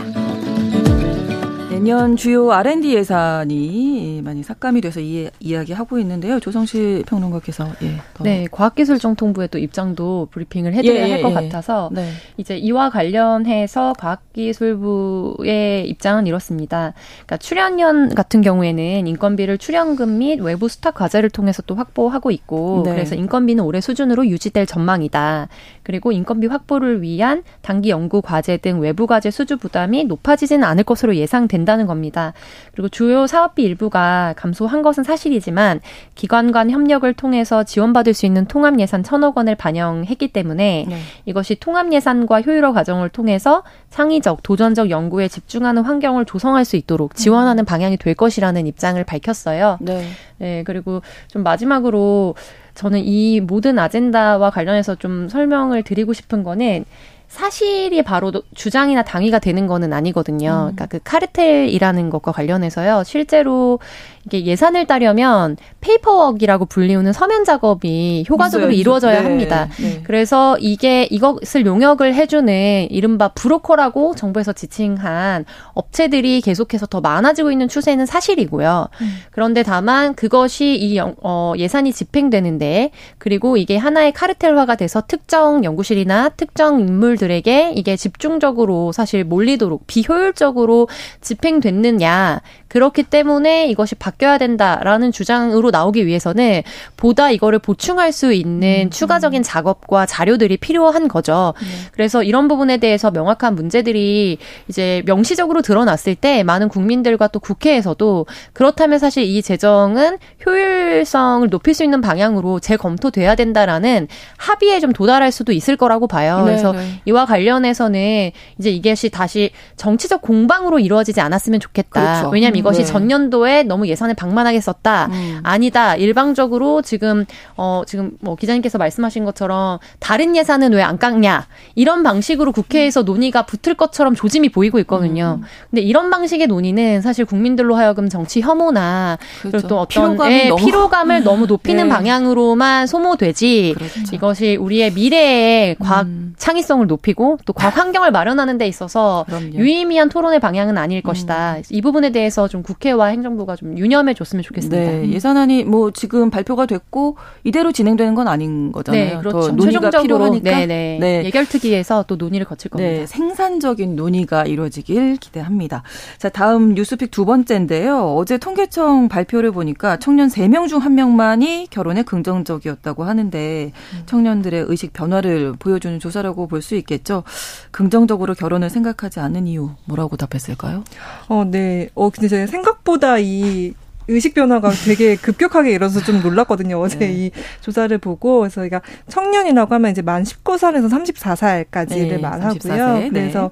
내년 주요 R&D 예산이 많이 삭감이 돼서 이 이야기하고 있는데요. 조성실 평론가께서 예.
네, 과학기술정통부의 또 입장도 브리핑을 해드려야 예, 할것 예. 같아서 네. 이제 이와 관련해서 과학기술부의 입장은 이렇습니다. 그러니까 출연연 같은 경우에는 인건비를 출연금 및 외부 스타 과제를 통해서 또 확보하고 있고 네. 그래서 인건비는 올해 수준으로 유지될 전망이다. 그리고 인건비 확보를 위한 단기 연구 과제 등 외부 과제 수주 부담이 높아지지는 않을 것으로 예상된다 는 겁니다. 그리고 주요 사업비 일부가 감소한 것은 사실이지만 기관 간 협력을 통해서 지원받을 수 있는 통합 예산 천억 원을 반영했기 때문에 네. 이것이 통합 예산과 효율화 과정을 통해서 창의적 도전적 연구에 집중하는 환경을 조성할 수 있도록 지원하는 방향이 될 것이라는 입장을 밝혔어요. 네. 네, 그리고 좀 마지막으로 저는 이 모든 아젠다와 관련해서 좀 설명을 드리고 싶은 거는 사실이 바로 주장이나 당위가 되는 거는 아니거든요. 음. 그러니까 그 카르텔이라는 것과 관련해서요. 실제로 이게 예산을 따려면 paperwork이라고 불리우는 서면 작업이 효과적으로 이루어져야 네. 합니다. 네. 그래서 이게 이것을 용역을 해주는 이른바 브로커라고 정부에서 지칭한 업체들이 계속해서 더 많아지고 있는 추세는 사실이고요. 음. 그런데 다만 그것이 이 영, 어, 예산이 집행되는데 그리고 이게 하나의 카르텔화가 돼서 특정 연구실이나 특정 인물 들에게 이게 집중적으로 사실 몰리도록 비효율적으로 집행됐느냐 그렇기 때문에 이것이 바뀌어야 된다라는 주장으로 나오기 위해서는 보다 이거를 보충할 수 있는 음, 추가적인 작업과 자료들이 필요한 거죠. 네. 그래서 이런 부분에 대해서 명확한 문제들이 이제 명시적으로 드러났을 때 많은 국민들과 또 국회에서도 그렇다면 사실 이 재정은 효율성을 높일 수 있는 방향으로 재검토돼야 된다라는 합의에 좀 도달할 수도 있을 거라고 봐요. 네, 그래서 네. 이와 관련해서는 이제 이것이 다시 정치적 공방으로 이루어지지 않았으면 좋겠다. 그렇죠. 왜냐하면 이것이 네. 전년도에 너무 예산을 방만하게 썼다. 음. 아니다. 일방적으로 지금 어 지금 뭐 기자님께서 말씀하신 것처럼 다른 예산은 왜 안 깎냐 이런 방식으로 국회에서 논의가 붙을 것처럼 조짐이 보이고 있거든요. 음. 근데 이런 방식의 논의는 사실 국민들로 하여금 정치 혐오나 그렇죠. 그리고 또 어떤 피로감이 예, 너무, 피로감을 너무 높이는 네. 방향으로만 소모되지 그렇죠. 이것이 우리의 미래의 과학 음. 창의성을 높 이고 또 환경을 마련하는 데 있어서 그럼요. 유의미한 토론의 방향은 아닐 것이다. 음. 이 부분에 대해서 좀 국회와 행정부가 좀 유념해 줬으면 좋겠습니다.
네, 예산안이 뭐 지금 발표가 됐고 이대로 진행되는 건 아닌 거잖아요. 네, 그렇죠. 더 논의가 필요하니까
네, 네. 네. 예결특위에서 또 논의를 거칠 겁니다.
네, 생산적인 논의가 이루어지길 기대합니다. 자, 다음 뉴스픽 두 번째인데요. 어제 통계청 발표를 보니까 청년 3명 중 1명만이 결혼에 긍정적이었다고 하는데 음. 청년들의 의식 변화를 보여주는 조사라고 볼 수 있겠 죠. 긍정적으로 결혼을 생각하지 않는 이유 뭐라고 답했을까요?
어, 네. 어, 근데 제가 생각보다 이 의식 변화가 되게 급격하게 일어서 좀 놀랐거든요. 어제 네. 이 조사를 보고 그래서 저희가 청년이라고 하면 이제 만 19살에서 34살까지를 네, 말하고요. 34세. 그래서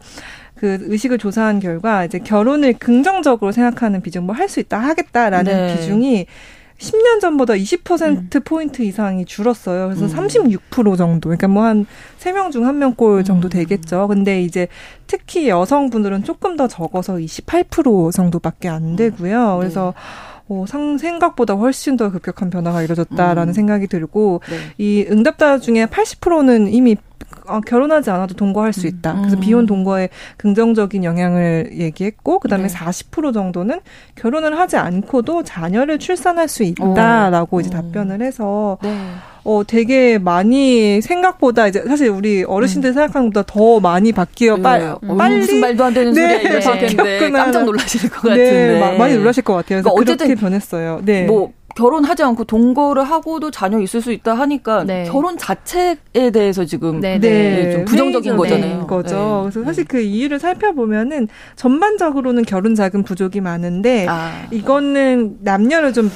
그 의식을 조사한 결과 이제 결혼을 긍정적으로 생각하는 비중 뭐 할 수 있다 하겠다라는 네. 비중이 10년 전보다 20% 포인트 이상이 줄었어요. 그래서 음. 36% 정도. 그러니까 뭐 한 3명 중 1명꼴 정도 음. 되겠죠. 근데 이제 특히 여성분들은 조금 더 적어서 28% 정도밖에 안 되고요. 음. 그래서 네. 어, 상, 생각보다 훨씬 더 급격한 변화가 이루어졌다라는 음. 생각이 들고, 네. 이 응답자 중에 80%는 이미 어, 결혼하지 않아도 동거할 수 있다. 그래서 음. 비혼 동거에 긍정적인 영향을 얘기했고 그다음에 네. 40% 정도는 결혼을 하지 않고도 자녀를 출산할 수 있다라고 오. 이제 답변을 해서 네. 어 되게 많이 생각보다 이제 사실 우리 어르신들 음. 생각하는 것보다 더 많이 바뀌어 네. 빨, 음. 빨리
무슨 말도 안 되는 네, 소리가 이러실 텐데 깜짝 놀라실 것 네,
같은데 많이 놀라실 것 같아요. 그래서 그러니까 어쨌든 변했어요. 네.
뭐 결혼하지 않고 동거를 하고도 자녀 있을 수 있다 하니까 네. 결혼 자체에 대해서 지금 네, 네. 네좀 부정적인 거잖아요.
거죠. 네. 그래서 사실 그 이유를 살펴보면은 전반적으로는 결혼 자금 부족이 많은데 아. 이거는 남녀를 좀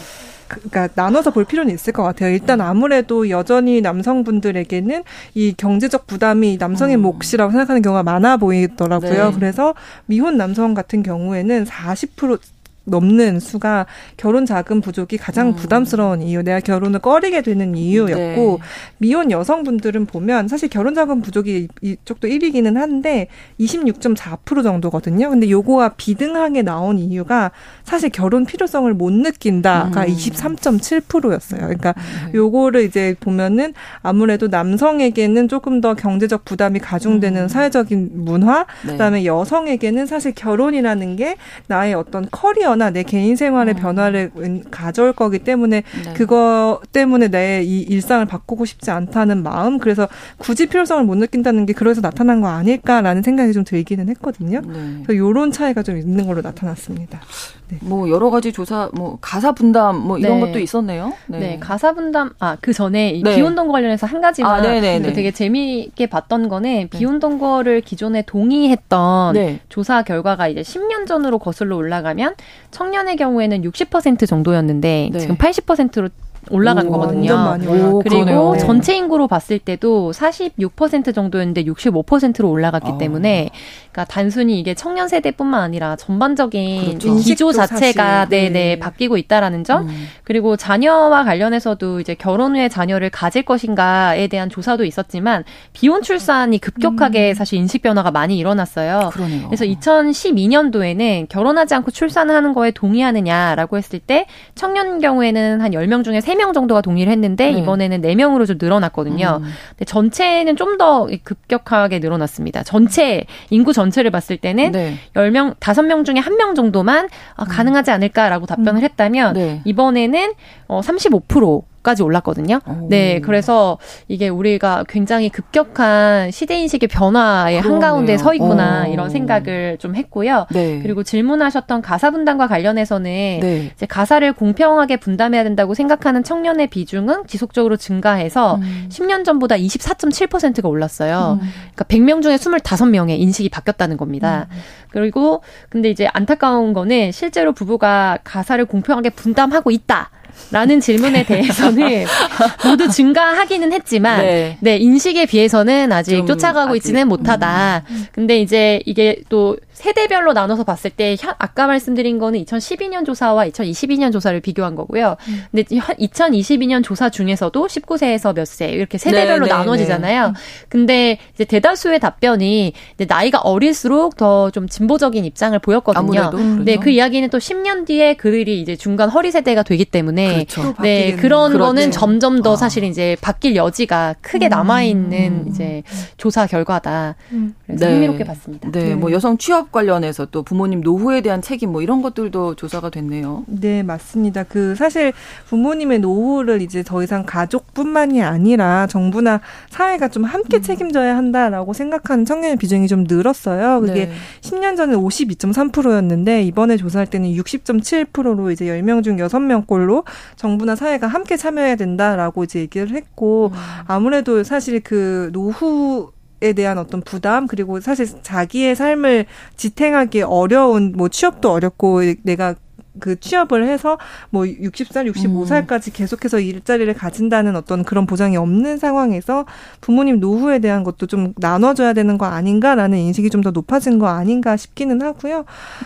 그러니까 나눠서 볼 필요는 있을 것 같아요. 일단 아무래도 여전히 남성분들에게는 이 경제적 부담이 남성의 음. 몫이라고 생각하는 경우가 많아 보이더라고요. 네. 그래서 미혼 남성 같은 경우에는 40% 넘는 수가 결혼 자금 부족이 가장 음. 부담스러운 이유, 내가 결혼을 꺼리게 되는 이유였고 네. 미혼 여성분들은 보면 사실 결혼 자금 부족이 이쪽도 1위기는 한데 26.4% 정도거든요. 근데 요거가 비등하게 나온 이유가 사실 결혼 필요성을 못 느낀다가 음. 23.7%였어요. 그러니까 네. 요거를 이제 보면은 아무래도 남성에게는 조금 더 경제적 부담이 가중되는 음. 사회적인 문화, 네. 그다음에 여성에게는 사실 결혼이라는 게 나의 어떤 커리어 나 내 개인 생활의 음. 변화를 가져올 거기 때문에 네. 그거 때문에 내 이 일상을 바꾸고 싶지 않다는 마음, 그래서 굳이 필요성을 못 느낀다는 게 그래서 나타난 거 아닐까라는 생각이 좀 들기는 했거든요. 네. 그래서 요런 차이가 좀 있는 걸로 나타났습니다.
네. 뭐 여러 가지 조사, 뭐 가사 분담 뭐 이런 네. 것도 있었네요.
네. 네. 가사 분담 아 그 전에 네. 비혼동거 관련해서 한 가지만 아, 되게 재미있게 봤던 거는 네. 비혼동거를 기존에 동의했던 네. 조사 결과가 이제 10년 전으로 거슬러 올라가면 청년의 경우에는 60% 정도였는데 지금 80%로 올라간 오, 거거든요. 오, 그리고 그러네요. 전체 인구로 봤을 때도 46% 정도였는데 65%로 올라갔기 아. 때문에 그러니까 단순히 이게 청년 세대뿐만 아니라 전반적인 그렇죠. 기조 자체가 네네 네, 바뀌고 있다라는 점 음. 그리고 자녀와 관련해서도 이제 결혼 후에 자녀를 가질 것인가에 대한 조사도 있었지만 비혼 출산이 급격하게 음. 사실 인식 변화가 많이 일어났어요. 그러네요. 그래서 2012년도에는 결혼하지 않고 출산하는 거에 동의하느냐라고 했을 때 청년 경우에는 한 10명 중에 3명 정도가 동의를 했는데 네. 이번에는 4명으로 좀 늘어났거든요. 음. 근데 전체는 좀 더 급격하게 늘어났습니다. 전체 인구 전체를 봤을 때는 네. 10명, 5명 중에 1명 정도만 아, 가능하지 않을까라고 답변을 음. 했다면 네. 이번에는 어, 35% 까지 올랐거든요. 오. 네, 그래서 이게 우리가 굉장히 급격한 시대 인식의 변화의 한 가운데 서 있구나 오. 이런 생각을 좀 했고요. 네. 그리고 질문하셨던 가사 분담과 관련해서는 네. 이제 가사를 공평하게 분담해야 된다고 생각하는 청년의 비중은 지속적으로 증가해서 음. 10년 전보다 24.7%가 올랐어요. 음. 그러니까 100명 중에 25명의 인식이 바뀌었다는 겁니다. 음. 그리고 근데 이제 안타까운 거는 실제로 부부가 가사를 공평하게 분담하고 있다. 라는 질문에 대해서는 모두 증가하기는 했지만 네, 네 인식에 비해서는 아직 쫓아가고 아직, 있지는 못하다. 음. 근데 이제 이게 또 세대별로 나눠서 봤을 때 아까 말씀드린 거는 2012년 조사와 2022년 조사를 비교한 거고요. 음. 근데 2022년 조사 중에서도 19세에서 몇 세 이렇게 세대별로 네, 네, 나눠지잖아요. 네. 근데 이제 대다수의 답변이 나이가 어릴수록 더 좀 진보적인 입장을 보였거든요. 네, 그 이야기는 또 10년 뒤에 그들이 이제 중간 허리 세대가 되기 때문에 그렇죠. 네, 그런 그렇죠. 거는 점점 더 아. 사실 이제 바뀔 여지가 크게 남아 있는 음. 이제 조사 결과다. 음. 그래서 네. 흥미롭게 봤습니다.
네, 뭐 여성 취업 관련해서 또 부모님 노후에 대한 책임 뭐 이런 것들도 조사가 됐네요.
네, 맞습니다. 그 사실 부모님의 노후를 이제 더 이상 가족뿐만이 아니라 정부나 사회가 좀 함께 음. 책임져야 한다라고 생각하는 청년의 비중이 좀 늘었어요. 그게 네. 10년 전에 52.3%였는데 이번에 조사할 때는 60.7%로 이제 10명 중 6명꼴로 정부나 사회가 함께 참여해야 된다라고 이제 얘기를 했고 음. 아무래도 사실 그 노후 에 대한 어떤 부담 그리고 사실 자기의 삶을 지탱하기 어려운 뭐 취업도 어렵고 내가 그 취업을 해서 뭐 60살, 65살까지 음. 계속해서 일자리를 가진다는 어떤 그런 보장이 없는 상황에서 부모님 노후에 대한 것도 좀 나눠줘야 되는 거 아닌가라는 인식이 좀 더 높아진 거 아닌가 싶기는 하고요.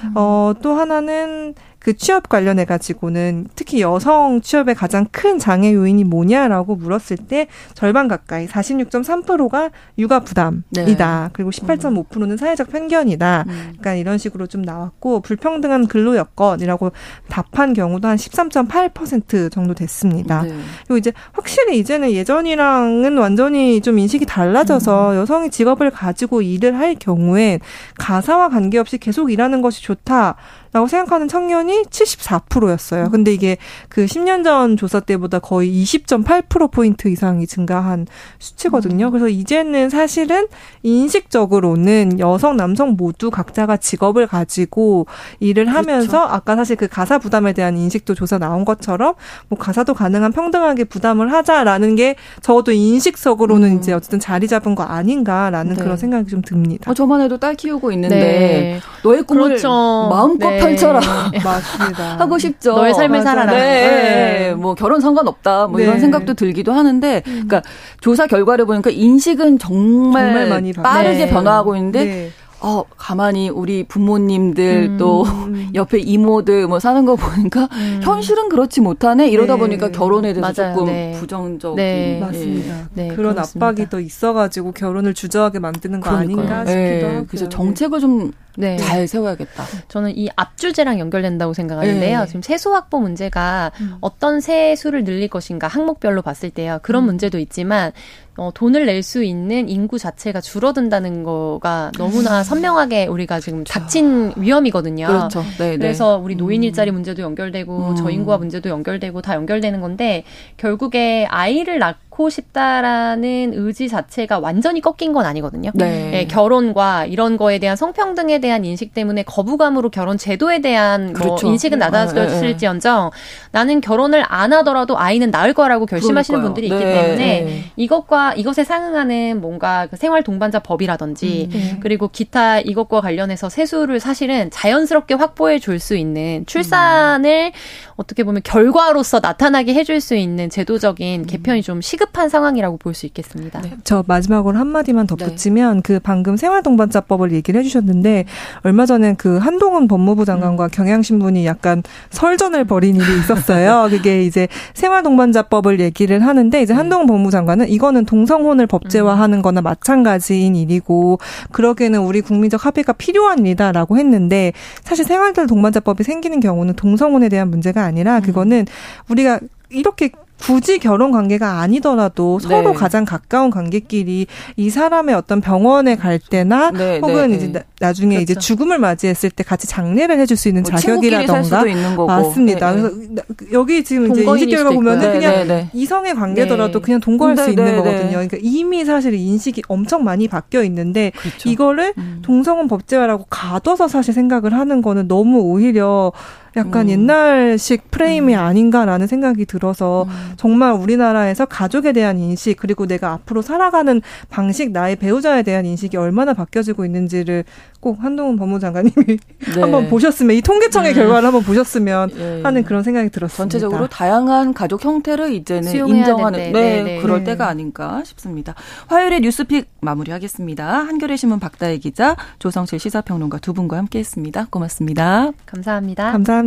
음. 어, 또 하나는 그 취업 관련해 가지고는 특히 여성 취업의 가장 큰 장애 요인이 뭐냐라고 물었을 때 절반 가까이 46.3%가 육아 부담이다. 네. 그리고 18.5%는 사회적 편견이다. 음. 그러니까 이런 식으로 좀 나왔고 불평등한 근로 여건이라고 답한 경우도 한 13.8% 정도 됐습니다. 네. 그리고 이제 확실히 이제는 예전이랑은 완전히 좀 인식이 달라져서 음. 여성이 직업을 가지고 일을 할 경우엔 가사와 관계없이 계속 일하는 것이 좋다. 라고 생각하는 청년이 74%였어요. 음. 근데 이게 그 10년 전 조사 때보다 거의 20.8%포인트 이상이 증가한 수치거든요. 음. 그래서 이제는 사실은 인식적으로는 여성, 남성 모두 각자가 직업을 가지고 일을 하면서 그렇죠. 아까 사실 그 가사 부담에 대한 인식도 조사 나온 것처럼 뭐 가사도 가능한 평등하게 부담을 하자라는 게 적어도 인식적으로는 음. 이제 어쨌든 자리 잡은 거 아닌가라는 네. 그런 생각이 좀 듭니다.
어, 저만 해도 딸 키우고 있는데 네. 너의 꿈을 그렇죠. 마음껏 네. 펼쳐라.
맞습니다.
하고 싶죠.
너의 삶을 살아라. 네.
네. 뭐 결혼 상관없다. 뭐 이런 네. 생각도 들기도 하는데, 음. 그러니까 조사 결과를 보니까 인식은 정말, 정말 많이 빠르게 네. 변화하고 있는데. 어, 가만히 우리 부모님들 음. 또 옆에 이모들 뭐 사는 거 보니까 음. 현실은 그렇지 못하네 이러다 네. 보니까 결혼에 대해서 맞아요. 조금 네. 부정적인
네. 예. 맞습니다. 네, 그런 그렇습니다. 압박이 더 있어가지고 결혼을 주저하게 만드는 거 그러니까요. 아닌가 싶기도 네. 하고
그래서 정책을 좀 잘 세워야겠다.
저는 이 앞주제랑 연결된다고 생각하는데요. 지금 세수 확보 문제가 음. 어떤 세수를 늘릴 것인가 항목별로 봤을 때요. 그런 음. 문제도 있지만 어, 돈을 낼 수 있는 인구 자체가 줄어든다는 거가 너무나 음. 선명하게 우리가 지금 그렇죠. 닥친 위험이거든요. 그렇죠. 네, 네. 그래서 우리 노인 음. 일자리 문제도 연결되고 음. 저인구화 문제도 연결되고 다 연결되는 건데 결국에 아이를 낳고 낳고 싶다라는 의지 자체가 완전히 꺾인 건 아니거든요. 네. 네, 결혼과 이런 거에 대한 성평등에 대한 인식 때문에 거부감으로 결혼 제도에 대한 뭐 그렇죠. 뭐 인식은 낮아졌을지언정 나는 결혼을 안 하더라도 아이는 낳을 거라고 결심하시는 그러니까요. 분들이 있기 네. 때문에 네. 이것과 이것에 상응하는 뭔가 그 생활 동반자 법이라든지 음. 네. 그리고 기타 이것과 관련해서 세수를 사실은 자연스럽게 확보해 줄 수 있는 출산을 음. 어떻게 보면 결과로서 나타나게 해줄 수 있는 제도적인 음. 개편이 좀 시급한 상황이라고 볼 수 있겠습니다. 네.
저 마지막으로 한 마디만 덧붙이면 네. 그 방금 생활동반자법을 얘기를 해주셨는데 얼마 전에 그 한동훈 법무부 장관과 음. 경향신문이 약간 설전을 벌인 일이 있었어요. 그게 이제 생활동반자법을 얘기를 하는데 이제 네. 한동훈 법무부 장관은 이거는 동성혼을 법제화하는 거나 마찬가지인 일이고 그러기에는 우리 국민적 합의가 필요한 일이다라고 했는데 사실 생활동반자법이 생기는 경우는 동성혼에 대한 문제가 아니라 그거는 우리가 이렇게 굳이 결혼 관계가 아니더라도 네. 서로 가장 가까운 관계끼리 이 사람의 어떤 병원에 갈 때나 네, 네 혹은 네, 이제 나, 나중에 그렇죠. 이제 죽음을 맞이했을 때 같이 장례를 해줄 수 있는 뭐 자격이라던가 맞습니다. 네, 네. 그래서 여기 지금 이제 인식 결과 보면은 그냥 이성의 관계더라도 그냥 동거할 수 있는 거거든요. 그러니까 이미 사실 인식이 엄청 많이 바뀌어 있는데 그렇죠. 이거를 음. 동성혼 법제화라고 가둬서 사실 생각을 하는 거는 너무 오히려 약간 음. 옛날식 프레임이 음. 아닌가라는 생각이 들어서 음. 정말 우리나라에서 가족에 대한 인식 그리고 내가 앞으로 살아가는 방식 나의 배우자에 대한 인식이 얼마나 바뀌어지고 있는지를 꼭 한동훈 법무장관님이 네. 한번 보셨으면 이 통계청의 음. 결과를 한번 보셨으면 예. 하는 그런 생각이 들었습니다.
전체적으로 다양한 가족 형태를 이제는 인정하는 네, 네, 네, 그럴 때가 아닌가 싶습니다. 화요일에 뉴스픽 마무리하겠습니다. 한겨레 신문 박다혜 기자, 조성실 시사평론가 두 분과 함께했습니다. 고맙습니다.
감사합니다.
감사합니다.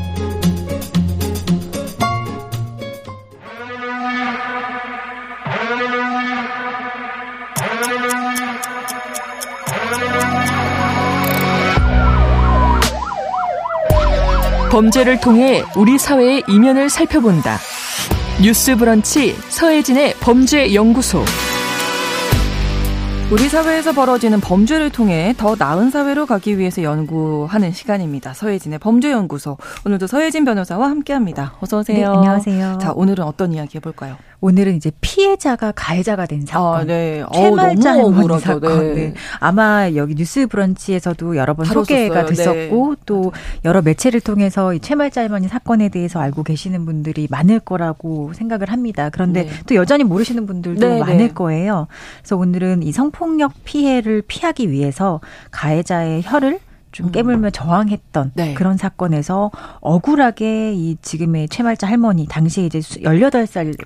범죄를 통해 우리 사회의 이면을 살펴본다. 뉴스 브런치 서혜진의 범죄 연구소.
우리 사회에서 벌어지는 범죄를 통해 더 나은 사회로 가기 위해서 연구하는 시간입니다. 서혜진의 범죄연구소. 오늘도 서혜진 변호사와 함께합니다. 어서 오세요. 네,
안녕하세요.
자, 오늘은 어떤 이야기 해볼까요?
오늘은 이제 피해자가 가해자가 된 사건. 아, 네. 최말자 할머니 사건. 네. 네. 아마 여기 뉴스 브런치에서도 여러 번 소개가 됐었고 네. 또 여러 매체를 통해서 이 최말자 할머니 사건에 대해서 알고 계시는 분들이 많을 거라고 생각을 합니다. 그런데 네. 또 여전히 모르시는 분들도 네, 많을 네. 거예요. 그래서 오늘은 이 성폭력 피해를 피하기 위해서 가해자의 혈을 좀 음. 깨물며 저항했던 네. 그런 사건에서 억울하게 이 지금의 최말자 할머니 당시에 이제 18살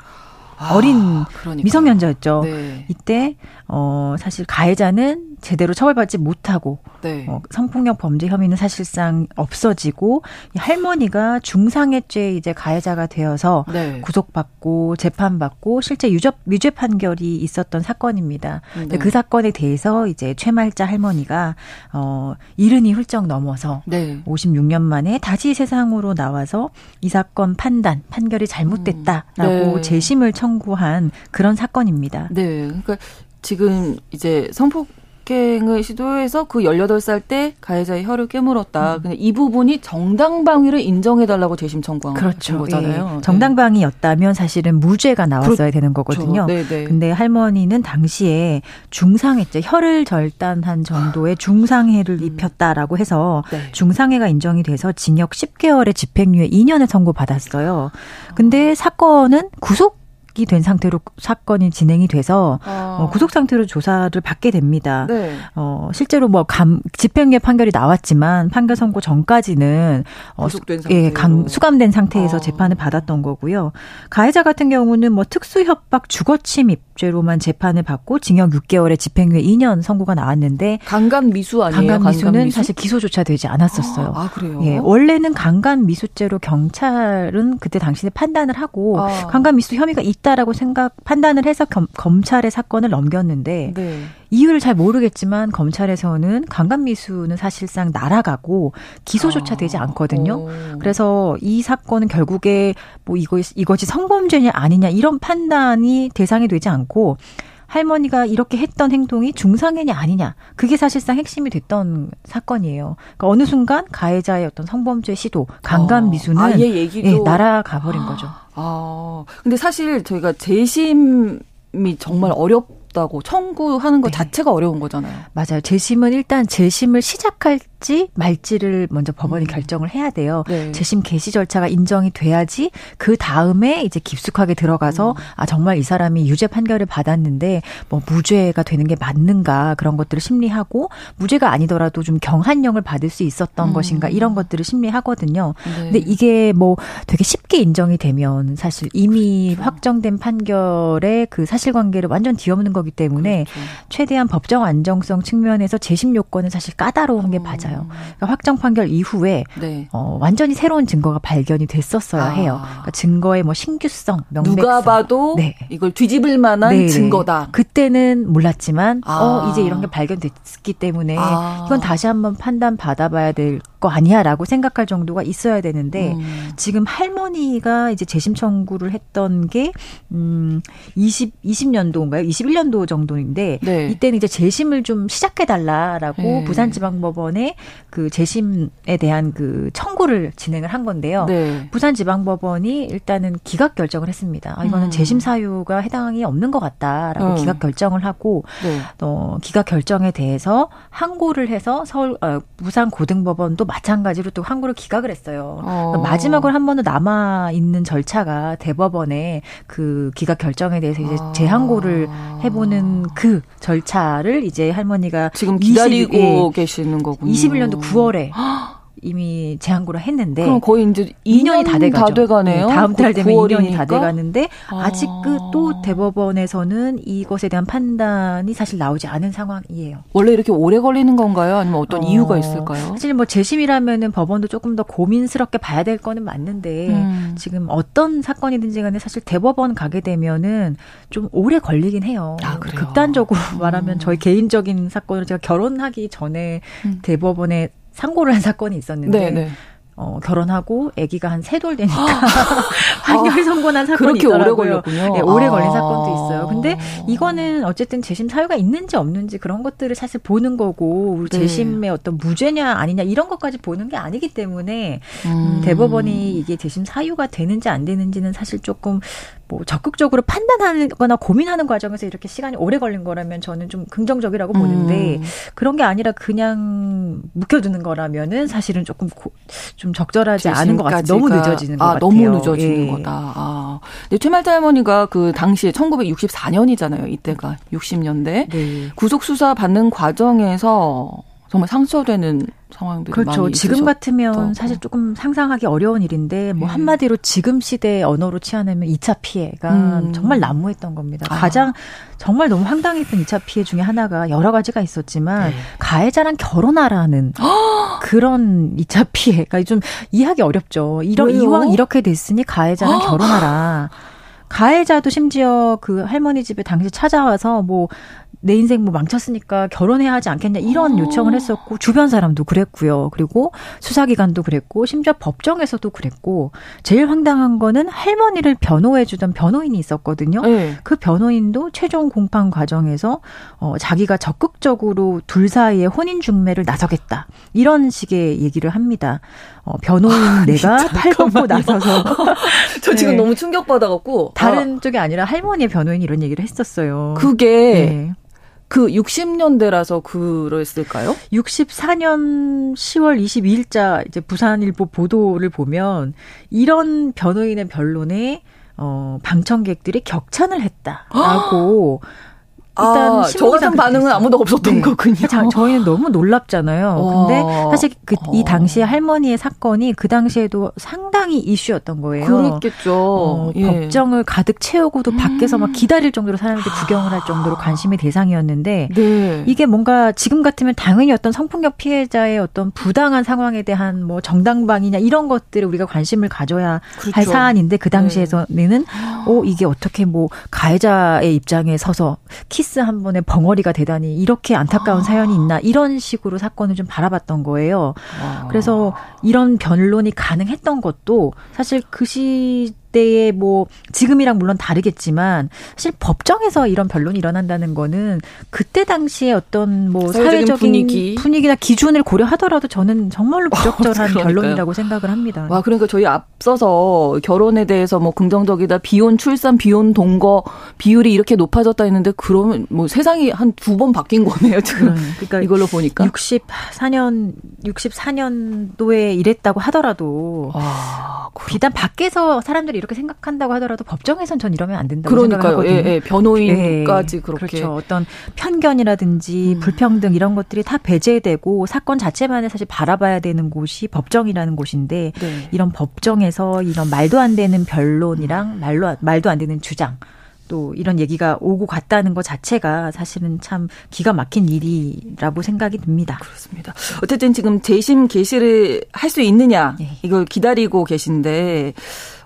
어린 아, 미성년자였죠. 네. 이때 어 사실 가해자는 제대로 처벌받지 못하고 네. 어, 성폭력 범죄 혐의는 사실상 없어지고 이 할머니가 중상해 죄 이제 가해자가 되어서 네. 구속받고 재판받고 실제 유죄 유죄 판결이 있었던 사건입니다. 네. 그 사건에 대해서 이제 최말자 할머니가 어 이른이 훌쩍 넘어서 네. 56년 만에 다시 세상으로 나와서 이 사건 판단 판결이 잘못됐다라고 음. 재심을 청구한 그런 사건입니다.
네. 그러니까 지금 이제 성폭 폭행을 시도해서 그 18살 때 가해자의 혀를 깨물었다. 음. 근데 이 부분이 정당방위를 인정해달라고 재심 청구한 그렇죠. 거잖아요.
예. 정당방위였다면 사실은 무죄가 나왔어야 그렇죠. 되는 거거든요. 네네. 네. 근데 할머니는 당시에 중상해죄, 혀를 절단한 정도의 중상해를 음. 입혔다라고 해서 네. 중상해가 인정이 돼서 징역 10개월의 집행유예 2년을 선고받았어요. 근데 아. 사건은 구속 구속이 된 상태로 사건이 진행이 돼서 아. 어, 구속 상태로 조사를 받게 됩니다. 네. 어, 실제로 뭐 감, 집행유예 판결이 나왔지만 판결 선고 전까지는
어, 구속된 상태 예,
강, 수감된 상태에서 아. 재판을 받았던 거고요. 가해자 같은 경우는 뭐 특수 협박 주거침입 죄로만 재판을 받고 징역 6개월에 집행유예 2년 선고가 나왔는데
강간 미수 아니에요?
강간 미수는 강간 미수? 사실 기소조차 되지 않았었어요.
아, 그래요?
예, 원래는 강간 미수죄로 경찰은 그때 당시에 판단을 하고 아. 강간 미수 혐의가 있다라고 생각 판단을 해서 겸, 검찰에 사건을 넘겼는데 네. 이유를 잘 모르겠지만 검찰에서는 강간 미수는 사실상 날아가고 기소조차 아. 되지 않거든요. 오. 그래서 이 사건은 결국에 뭐 이거 이것이 성범죄냐 아니냐 이런 판단이 대상이 되지 않고 할머니가 이렇게 했던 행동이 중상해냐 아니냐 그게 사실상 핵심이 됐던 사건이에요. 그러니까 어느 순간 가해자의 어떤 성범죄 시도, 강간 어, 미수는 아, 얘기도 예, 날아가 버린 거죠.
아, 근데 사실 저희가 재심이 정말 어렵 없다고 청구하는 것 네. 자체가 어려운 거잖아요.
맞아요. 재심은 일단 재심을 시작할 지 말지를 먼저 법원이 음. 결정을 해야 돼요. 네. 재심 개시 절차가 인정이 돼야지 그 다음에 이제 깊숙하게 들어가서 음. 아 정말 이 사람이 유죄 판결을 받았는데 뭐 무죄가 되는 게 맞는가 그런 것들을 심리하고 무죄가 아니더라도 좀 경한형을 받을 수 있었던 음. 것인가 이런 것들을 심리하거든요. 네. 근데 이게 뭐 되게 쉽게 인정이 되면 사실 이미 그렇죠. 확정된 판결의 그 사실관계를 완전 뒤엎는 거 거기 때문에 그렇죠. 최대한 법정 안정성 측면에서 재심 요건은 사실 까다로운 게 어. 맞아요. 그러니까 확정 판결 이후에 네. 어, 완전히 새로운 증거가 발견이 됐었어야 아. 해요. 그러니까 증거의 뭐 신규성, 명백성.
누가 봐도 네. 이걸 뒤집을 만한 네네. 증거다.
그때는 몰랐지만 아. 어 이제 이런 게 발견됐기 때문에 아. 이건 다시 한번 판단 받아봐야 될 거 아니야라고 생각할 정도가 있어야 되는데 음. 지금 할머니가 이제 재심 청구를 했던 게 음, 20 20년도인가요? 21년도 20년도 정도인데 네. 이때는 이제 재심을 좀 시작해 달라라고 네. 부산지방법원에 그 재심에 대한 그 청구를 진행을 한 건데요. 네. 부산지방법원이 일단은 기각 결정을 했습니다. 아, 이거는 음. 재심 사유가 해당이 없는 것 같다라고 음. 기각 결정을 하고 네. 어, 기각 결정에 대해서 항고를 해서 서울 어, 부산 고등법원도 마찬가지로 또 항고를 기각을 했어요. 어. 마지막으로 한 번 더 남아 있는 절차가 대법원에 그 기각 결정에 대해서 이제 아. 재항고를 해보 보는 그 절차를 이제 할머니가
지금 기다리고 20, 예, 계시는 거군요.
21년도 9월에 이미 재항고를 했는데
그럼 거의 이제 2년이 다 돼가죠. 다 돼가네요.
네, 다음 달 되면 2년이 다 돼가는데 아. 아직 그또 대법원에서는 이것에 대한 판단이 사실 나오지 않은 상황이에요.
원래 이렇게 오래 걸리는 건가요? 아니면 어떤 어, 이유가 있을까요?
사실 뭐 재심이라면은 법원도 조금 더 고민스럽게 봐야 될 거는 맞는데 음. 지금 어떤 사건이든지 간에 사실 대법원 가게 되면은 좀 오래 걸리긴 해요. 아, 극단적으로 말하면 저희 개인적인 사건을 제가 결혼하기 전에 음. 대법원에 상고를 한 사건이 있었는데 네, 네. 어, 결혼하고 아기가 한 세 돌 되니까 판결 선고난 사건이
그렇게 있더라고요. 오래 걸렸군요.
네, 오래 아. 걸린 사건도 있어요. 근데 이거는 어쨌든 재심 사유가 있는지 없는지 그런 것들을 사실 보는 거고 네. 재심의 어떤 무죄냐 아니냐 이런 것까지 보는 게 아니기 때문에 음. 대법원이 이게 재심 사유가 되는지 안 되는지는 사실 조금 뭐 적극적으로 판단하거나 고민하는 과정에서 이렇게 시간이 오래 걸린 거라면 저는 좀 긍정적이라고 보는데 음. 그런 게 아니라 그냥 묵혀두는 거라면은 사실은 조금 고, 좀 적절하지 않은 것 같아요. 너무 늦어지는 아, 것 같아요.
너무 늦어지는 예. 거다. 아. 근데 최말타 할머니가 그 당시에 1964년이잖아요. 이때가 60년대 네. 구속 수사 받는 과정에서 정말 상처되는 상황들이
그렇죠.
많이
지금 있으셨죠. 같으면 사실 조금 상상하기 어려운 일인데 뭐 네. 한마디로 지금 시대의 언어로 취하면 2차 피해가 음. 정말 난무했던 겁니다. 아. 가장 정말 너무 황당했던 2차 피해 중에 하나가 여러 가지가 있었지만 네. 가해자랑 결혼하라는 그런 2차 피해가 그러니까 좀 이해하기 어렵죠. 이런 이왕 이렇게 됐으니 가해자랑 결혼하라. 가해자도 심지어 그 할머니 집에 당시 찾아와서 뭐 내 인생 뭐 망쳤으니까 결혼해야 하지 않겠냐 이런 오. 어. 요청을 했었고 주변 사람도 그랬고요. 그리고 수사기관도 그랬고 심지어 법정에서도 그랬고 제일 황당한 거는 할머니를 변호해주던 변호인이 있었거든요. 네. 그 변호인도 최종 공판 과정에서 어, 자기가 적극적으로 둘 사이에 혼인 중매를 나서겠다 이런 식의 얘기를 합니다. 어, 변호인 아, 내가 팔 벗고 나서서
저 지금 네. 너무 충격받아갖고
다른 아. 쪽이 아니라 할머니의 변호인이 이런 얘기를 했었어요.
그게 네. 그 60년대라서 그랬을까요?
64년 10월 22일자 이제 부산일보 보도를 보면 이런 변호인의 변론에 어, 방청객들이 격찬을 했다라고
일단 아, 저 같은 반응은 아무도 없었던 네. 거군요.
자, 저희는 너무 놀랍잖아요. 근데 사실 그이 어. 당시에 할머니의 사건이 그 당시에도 상당히 이슈였던 거예요.
그랬겠죠.
어, 예. 법정을 가득 채우고도 음. 밖에서 막 기다릴 정도로 사람들이 구경을 할 정도로 관심의 대상이었는데 네. 이게 뭔가 지금 같으면 당연히 어떤 성폭력 피해자의 어떤 부당한 상황에 대한 뭐 정당방위냐 이런 것들을 우리가 관심을 가져야 그렇죠. 할 사안인데 그 당시에서는 네. 어 이게 어떻게 뭐 가해자의 입장에 서서 키 키스 한 번에 벙어리가 대단히 이렇게 안타까운 아. 사연이 있나 이런 식으로 사건을 좀 바라봤던 거예요. 아. 그래서 이런 변론이 가능했던 것도 사실 그 시. 때의 뭐 지금이랑 물론 다르겠지만 사실 법정에서 이런 변론이 일어난다는 거는 그때 당시에 어떤 뭐 사회적인 분위기. 분위기나 기준을 고려하더라도 저는 정말로 부적절한 어, 변론이라고 생각을 합니다.
와 그러니까 저희 앞서서 결혼에 대해서 뭐 긍정적이다 비혼 출산 비혼 동거 비율이 이렇게 높아졌다 했는데 그러면 뭐 세상이 한 두 번 바뀐 거네요 지금. 그러니까 이걸로 보니까
64년 64년도에 이랬다고 하더라도 아, 비단 밖에서 사람들이 이렇게 생각한다고 하더라도 법정에선 전 이러면 안 된다고 그러니까요. 생각하거든요. 예, 예.
변호인까지 예, 그렇게
그렇죠. 어떤 편견이라든지 음. 불평등 이런 것들이 다 배제되고 사건 자체만을 사실 바라봐야 되는 곳이 법정이라는 곳인데 네. 이런 법정에서 이런 말도 안 되는 변론이랑 말로 말도 안 되는 주장 또 이런 얘기가 오고 갔다는 것 자체가 사실은 참 기가 막힌 일이라고 생각이 듭니다.
그렇습니다. 어쨌든 지금 재심 개시를 할 수 있느냐 네. 이걸 기다리고 계신데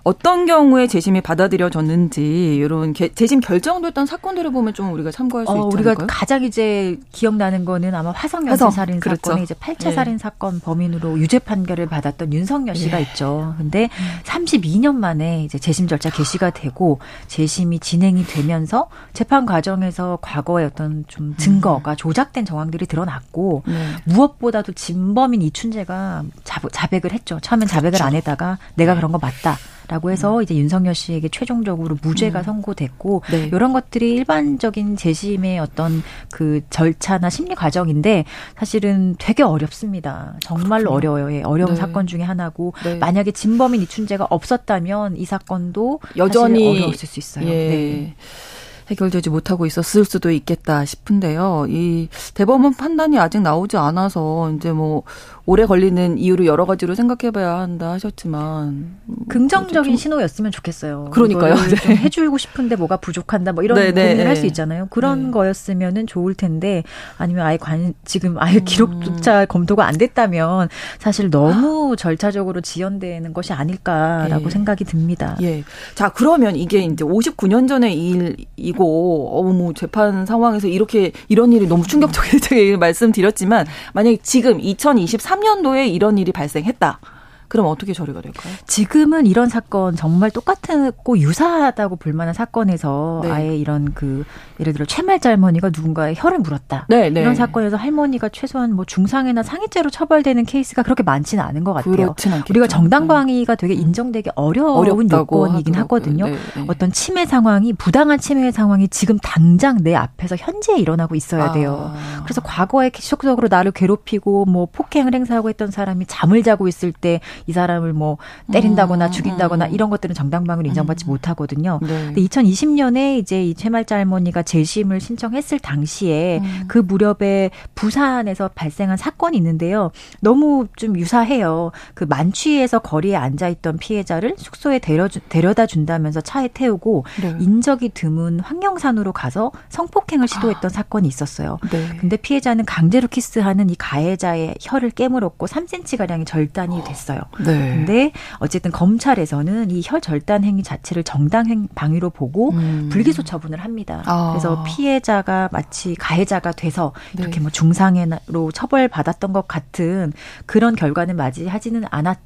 어떤 경우에 재심이 받아들여졌는지 이런 재심 결정됐던 사건들을 보면 좀 우리가 참고할 수 어, 있지
우리가 가장 이제 기억나는 거는 아마 화성 연쇄 살인 그렇죠. 사건의 이제 8차 네. 살인 사건 범인으로 유죄 판결을 받았던 윤석열 씨가 네. 있죠. 근데 32년 만에 이제 재심 절차 개시가 되고 재심이 진행이 되면서 재판 과정에서 과거의 어떤 좀 증거가 음. 조작된 정황들이 드러났고 네. 무엇보다도 진범인 이춘재가 자백을 했죠. 처음엔 자백을 그렇죠. 안 했다가 내가 그런 거 맞다. 라고 해서 음. 이제 윤석열 씨에게 최종적으로 무죄가 음. 선고됐고 네. 이런 것들이 일반적인 재심의 어떤 그 절차나 심리 과정인데 사실은 되게 어렵습니다. 정말로 그렇군요. 어려워요. 예, 어려운 네. 사건 중에 하나고 네. 만약에 진범인 이춘재가 없었다면 이 사건도 여전히 어려웠을 수 있어요. 예. 네.
해결되지 못하고 있었을 수도 있겠다 싶은데요. 이 대법원 판단이 아직 나오지 않아서 이제 뭐 오래 걸리는 이유를 여러 가지로 생각해봐야 한다 하셨지만
음, 긍정적인 신호였으면 좋겠어요.
그러니까요.
네. 해주고 싶은데 뭐가 부족한다 뭐 이런 네, 네 고민을 할 수 있잖아요. 그런 네. 거였으면은 좋을 텐데 아니면 아예 관 지금 아예 음. 기록조차 음. 검토가 안 됐다면 사실 너무 절차적으로 지연되는 것이 아닐까라고 예. 생각이 듭니다.
예. 자 그러면 이게 이제 59년 전의 일이고 어머 재판 상황에서 이렇게 이런 일이 너무 충격적이게 말씀드렸지만 만약에 지금 2023 2013년도에 이런 일이 발생했다. 그럼 어떻게 처리가 될까요?
지금은 이런 사건 정말 똑같고 유사하다고 볼 만한 사건에서 네. 아예 이런 그 예를 들어 최말자 할머니가 누군가의 혀를 물었다. 네, 네. 이런 사건에서 할머니가 최소한 뭐 중상이나 상해죄로 처벌되는 케이스가 그렇게 많지는 않은 것 같아요. 우리가 정당방위가 되게 음. 인정되기 어려운 요건이긴 하거든요. 네, 네, 어떤 침해 상황이 부당한 침해 상황이 지금 당장 내 앞에서 현재 일어나고 있어야 돼요. 아. 그래서 과거에 계속적으로 나를 괴롭히고 뭐 폭행을 행사하고 했던 사람이 잠을 자고 있을 때이 사람을 뭐 때린다거나 음, 죽인다거나 음. 이런 것들은 정당방위로 인정받지 음. 못하거든요. 네. 근데 2020년에 이제 이 최말자 할머니가 재심을 신청했을 당시에 음. 그 무렵에 부산에서 발생한 사건이 있는데요. 너무 좀 유사해요. 그 만취에서 거리에 앉아 있던 피해자를 숙소에 데려 데려다 준다면서 차에 태우고 네. 인적이 드문 황령산으로 가서 성폭행을 시도했던 아. 사건이 있었어요. 네. 근데 피해자는 강제로 키스하는 이 가해자의 혀를 깨물었고 3cm 가량이 절단이 됐어요. 네. 근데 어쨌든 검찰에서는 이 혈 절단 행위 자체를 정당 방위로 보고 음. 불기소 처분을 합니다. 아. 그래서 피해자가 마치 가해자가 돼서 네. 이렇게 뭐 중상해로 처벌받았던 것 같은 그런 결과는 맞이하지는 않았.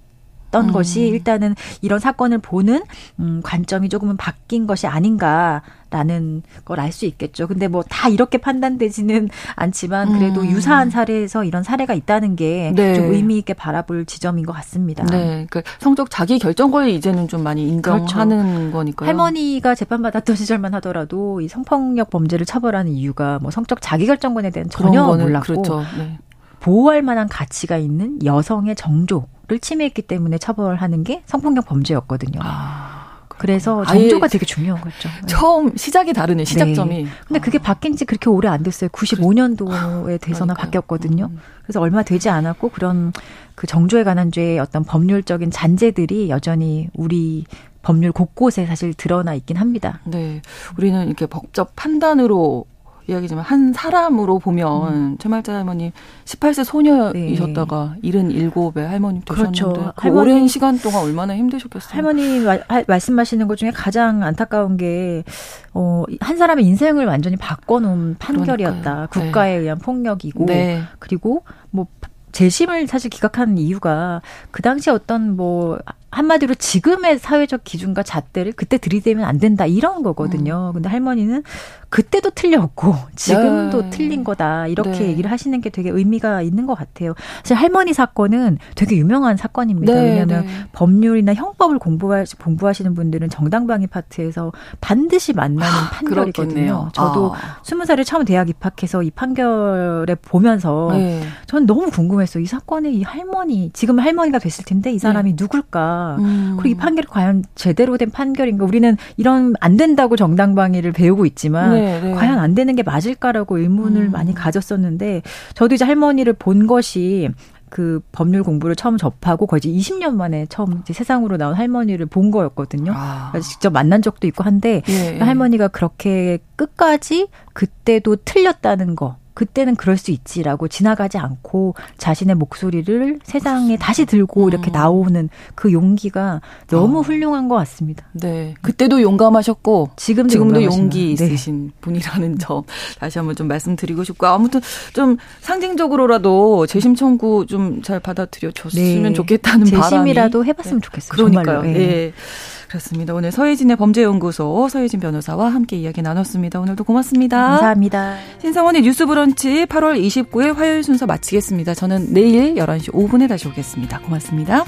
던 음. 것이 일단은 이런 사건을 보는 음, 관점이 조금은 바뀐 것이 아닌가 라는 걸 알 수 있겠죠. 근데 뭐 다 이렇게 판단되지는 않지만 그래도 음. 유사한 사례에서 이런 사례가 있다는 게좀 네. 의미 있게 바라볼 지점인 것 같습니다.
네, 그 성적 자기 결정권을 이제는 좀 많이 인정하는 그렇죠. 거니까요.
할머니가 재판받았던 시절만 하더라도 이 성폭력 범죄를 처벌하는 이유가 뭐 성적 자기 결정권에 대한 전혀 몰랐고 그렇죠. 네. 보호할 만한 가치가 있는 여성의 정조 를 침해했기 때문에 처벌하는 게 성폭력 범죄였거든요. 아. 그래서 정조가 되게 중요한 거죠.
네. 처음 시작이 다르네 시작점이. 네.
근데 그게 바뀐 지 그렇게 오래 안 됐어요. 95년도에 돼서나 바뀌었거든요. 음. 그래서 얼마 되지 않았고 그런 그 정조에 관한 죄의 어떤 법률적인 잔재들이 여전히 우리 법률 곳곳에 사실 드러나 있긴 합니다.
네. 우리는 이렇게 법적 판단으로 이야기지만 한 사람으로 보면 음. 최말자 할머니 18세 소녀이셨다가 네. 77의 할머님 되셨는데 그렇죠. 그 할머니, 오랜 시간 동안 얼마나 힘드셨겠어요.
할머니 마, 하, 말씀하시는 것 중에 가장 안타까운 게 어, 한 사람의 인생을 완전히 바꿔놓은 판결이었다. 그러니까요. 국가에 네. 의한 폭력이고 네. 그리고 뭐 재심을 사실 기각하는 이유가 그 당시 어떤 뭐 한마디로 지금의 사회적 기준과 잣대를 그때 들이대면 안 된다 이런 거거든요. 음. 근데 할머니는 그때도 틀렸고 지금도 네. 틀린 거다 이렇게 네. 얘기를 하시는 게 되게 의미가 있는 것 같아요. 사실 할머니 사건은 되게 유명한 사건입니다. 네. 왜냐하면 네. 법률이나 형법을 공부하, 공부하시는 분들은 정당방위 파트에서 반드시 만나는 아, 판결이거든요. 저도 스무 아. 살에 처음 대학 입학해서 이 판결에 보면서 네. 저는 너무 궁금했어요. 이 사건의 이 할머니 지금 할머니가 됐을 텐데 이 사람이 네. 누굴까? 음. 그리고 이 판결이 과연 제대로 된 판결인가? 우리는 이런 안 된다고 정당방위를 배우고 있지만 네, 네. 과연 안 되는 게 맞을까라고 의문을 음. 많이 가졌었는데 저도 이제 할머니를 본 것이 그 법률 공부를 처음 접하고 거의 20년 만에 처음 이제 세상으로 나온 할머니를 본 거였거든요. 아. 직접 만난 적도 있고 한데 예, 예. 할머니가 그렇게 끝까지 그때도 틀렸다는 거 그때는 그럴 수 있지라고 지나가지 않고 자신의 목소리를 세상에 다시 들고 이렇게 음. 나오는 그 용기가 너무 어. 훌륭한 것 같습니다.
네. 그때도 용감하셨고 지금도, 지금도 용기 있으신 네. 분이라는 점 다시 한번 좀 말씀드리고 싶고 아무튼 좀 상징적으로라도 재심 청구 좀 잘 받아들여 줬으면 네. 좋겠다는
재심이라도 바람이 재심이라도 해봤으면 네. 좋겠어요.
그러니까요. 네. 네. 그렇습니다. 오늘 서혜진의 범죄연구소 서혜진 변호사와 함께 이야기 나눴습니다. 오늘도 고맙습니다.
감사합니다.
신성원의 뉴스 브런치 8월 29일 화요일 순서 마치겠습니다. 저는 내일 11시 5분에 다시 오겠습니다. 고맙습니다.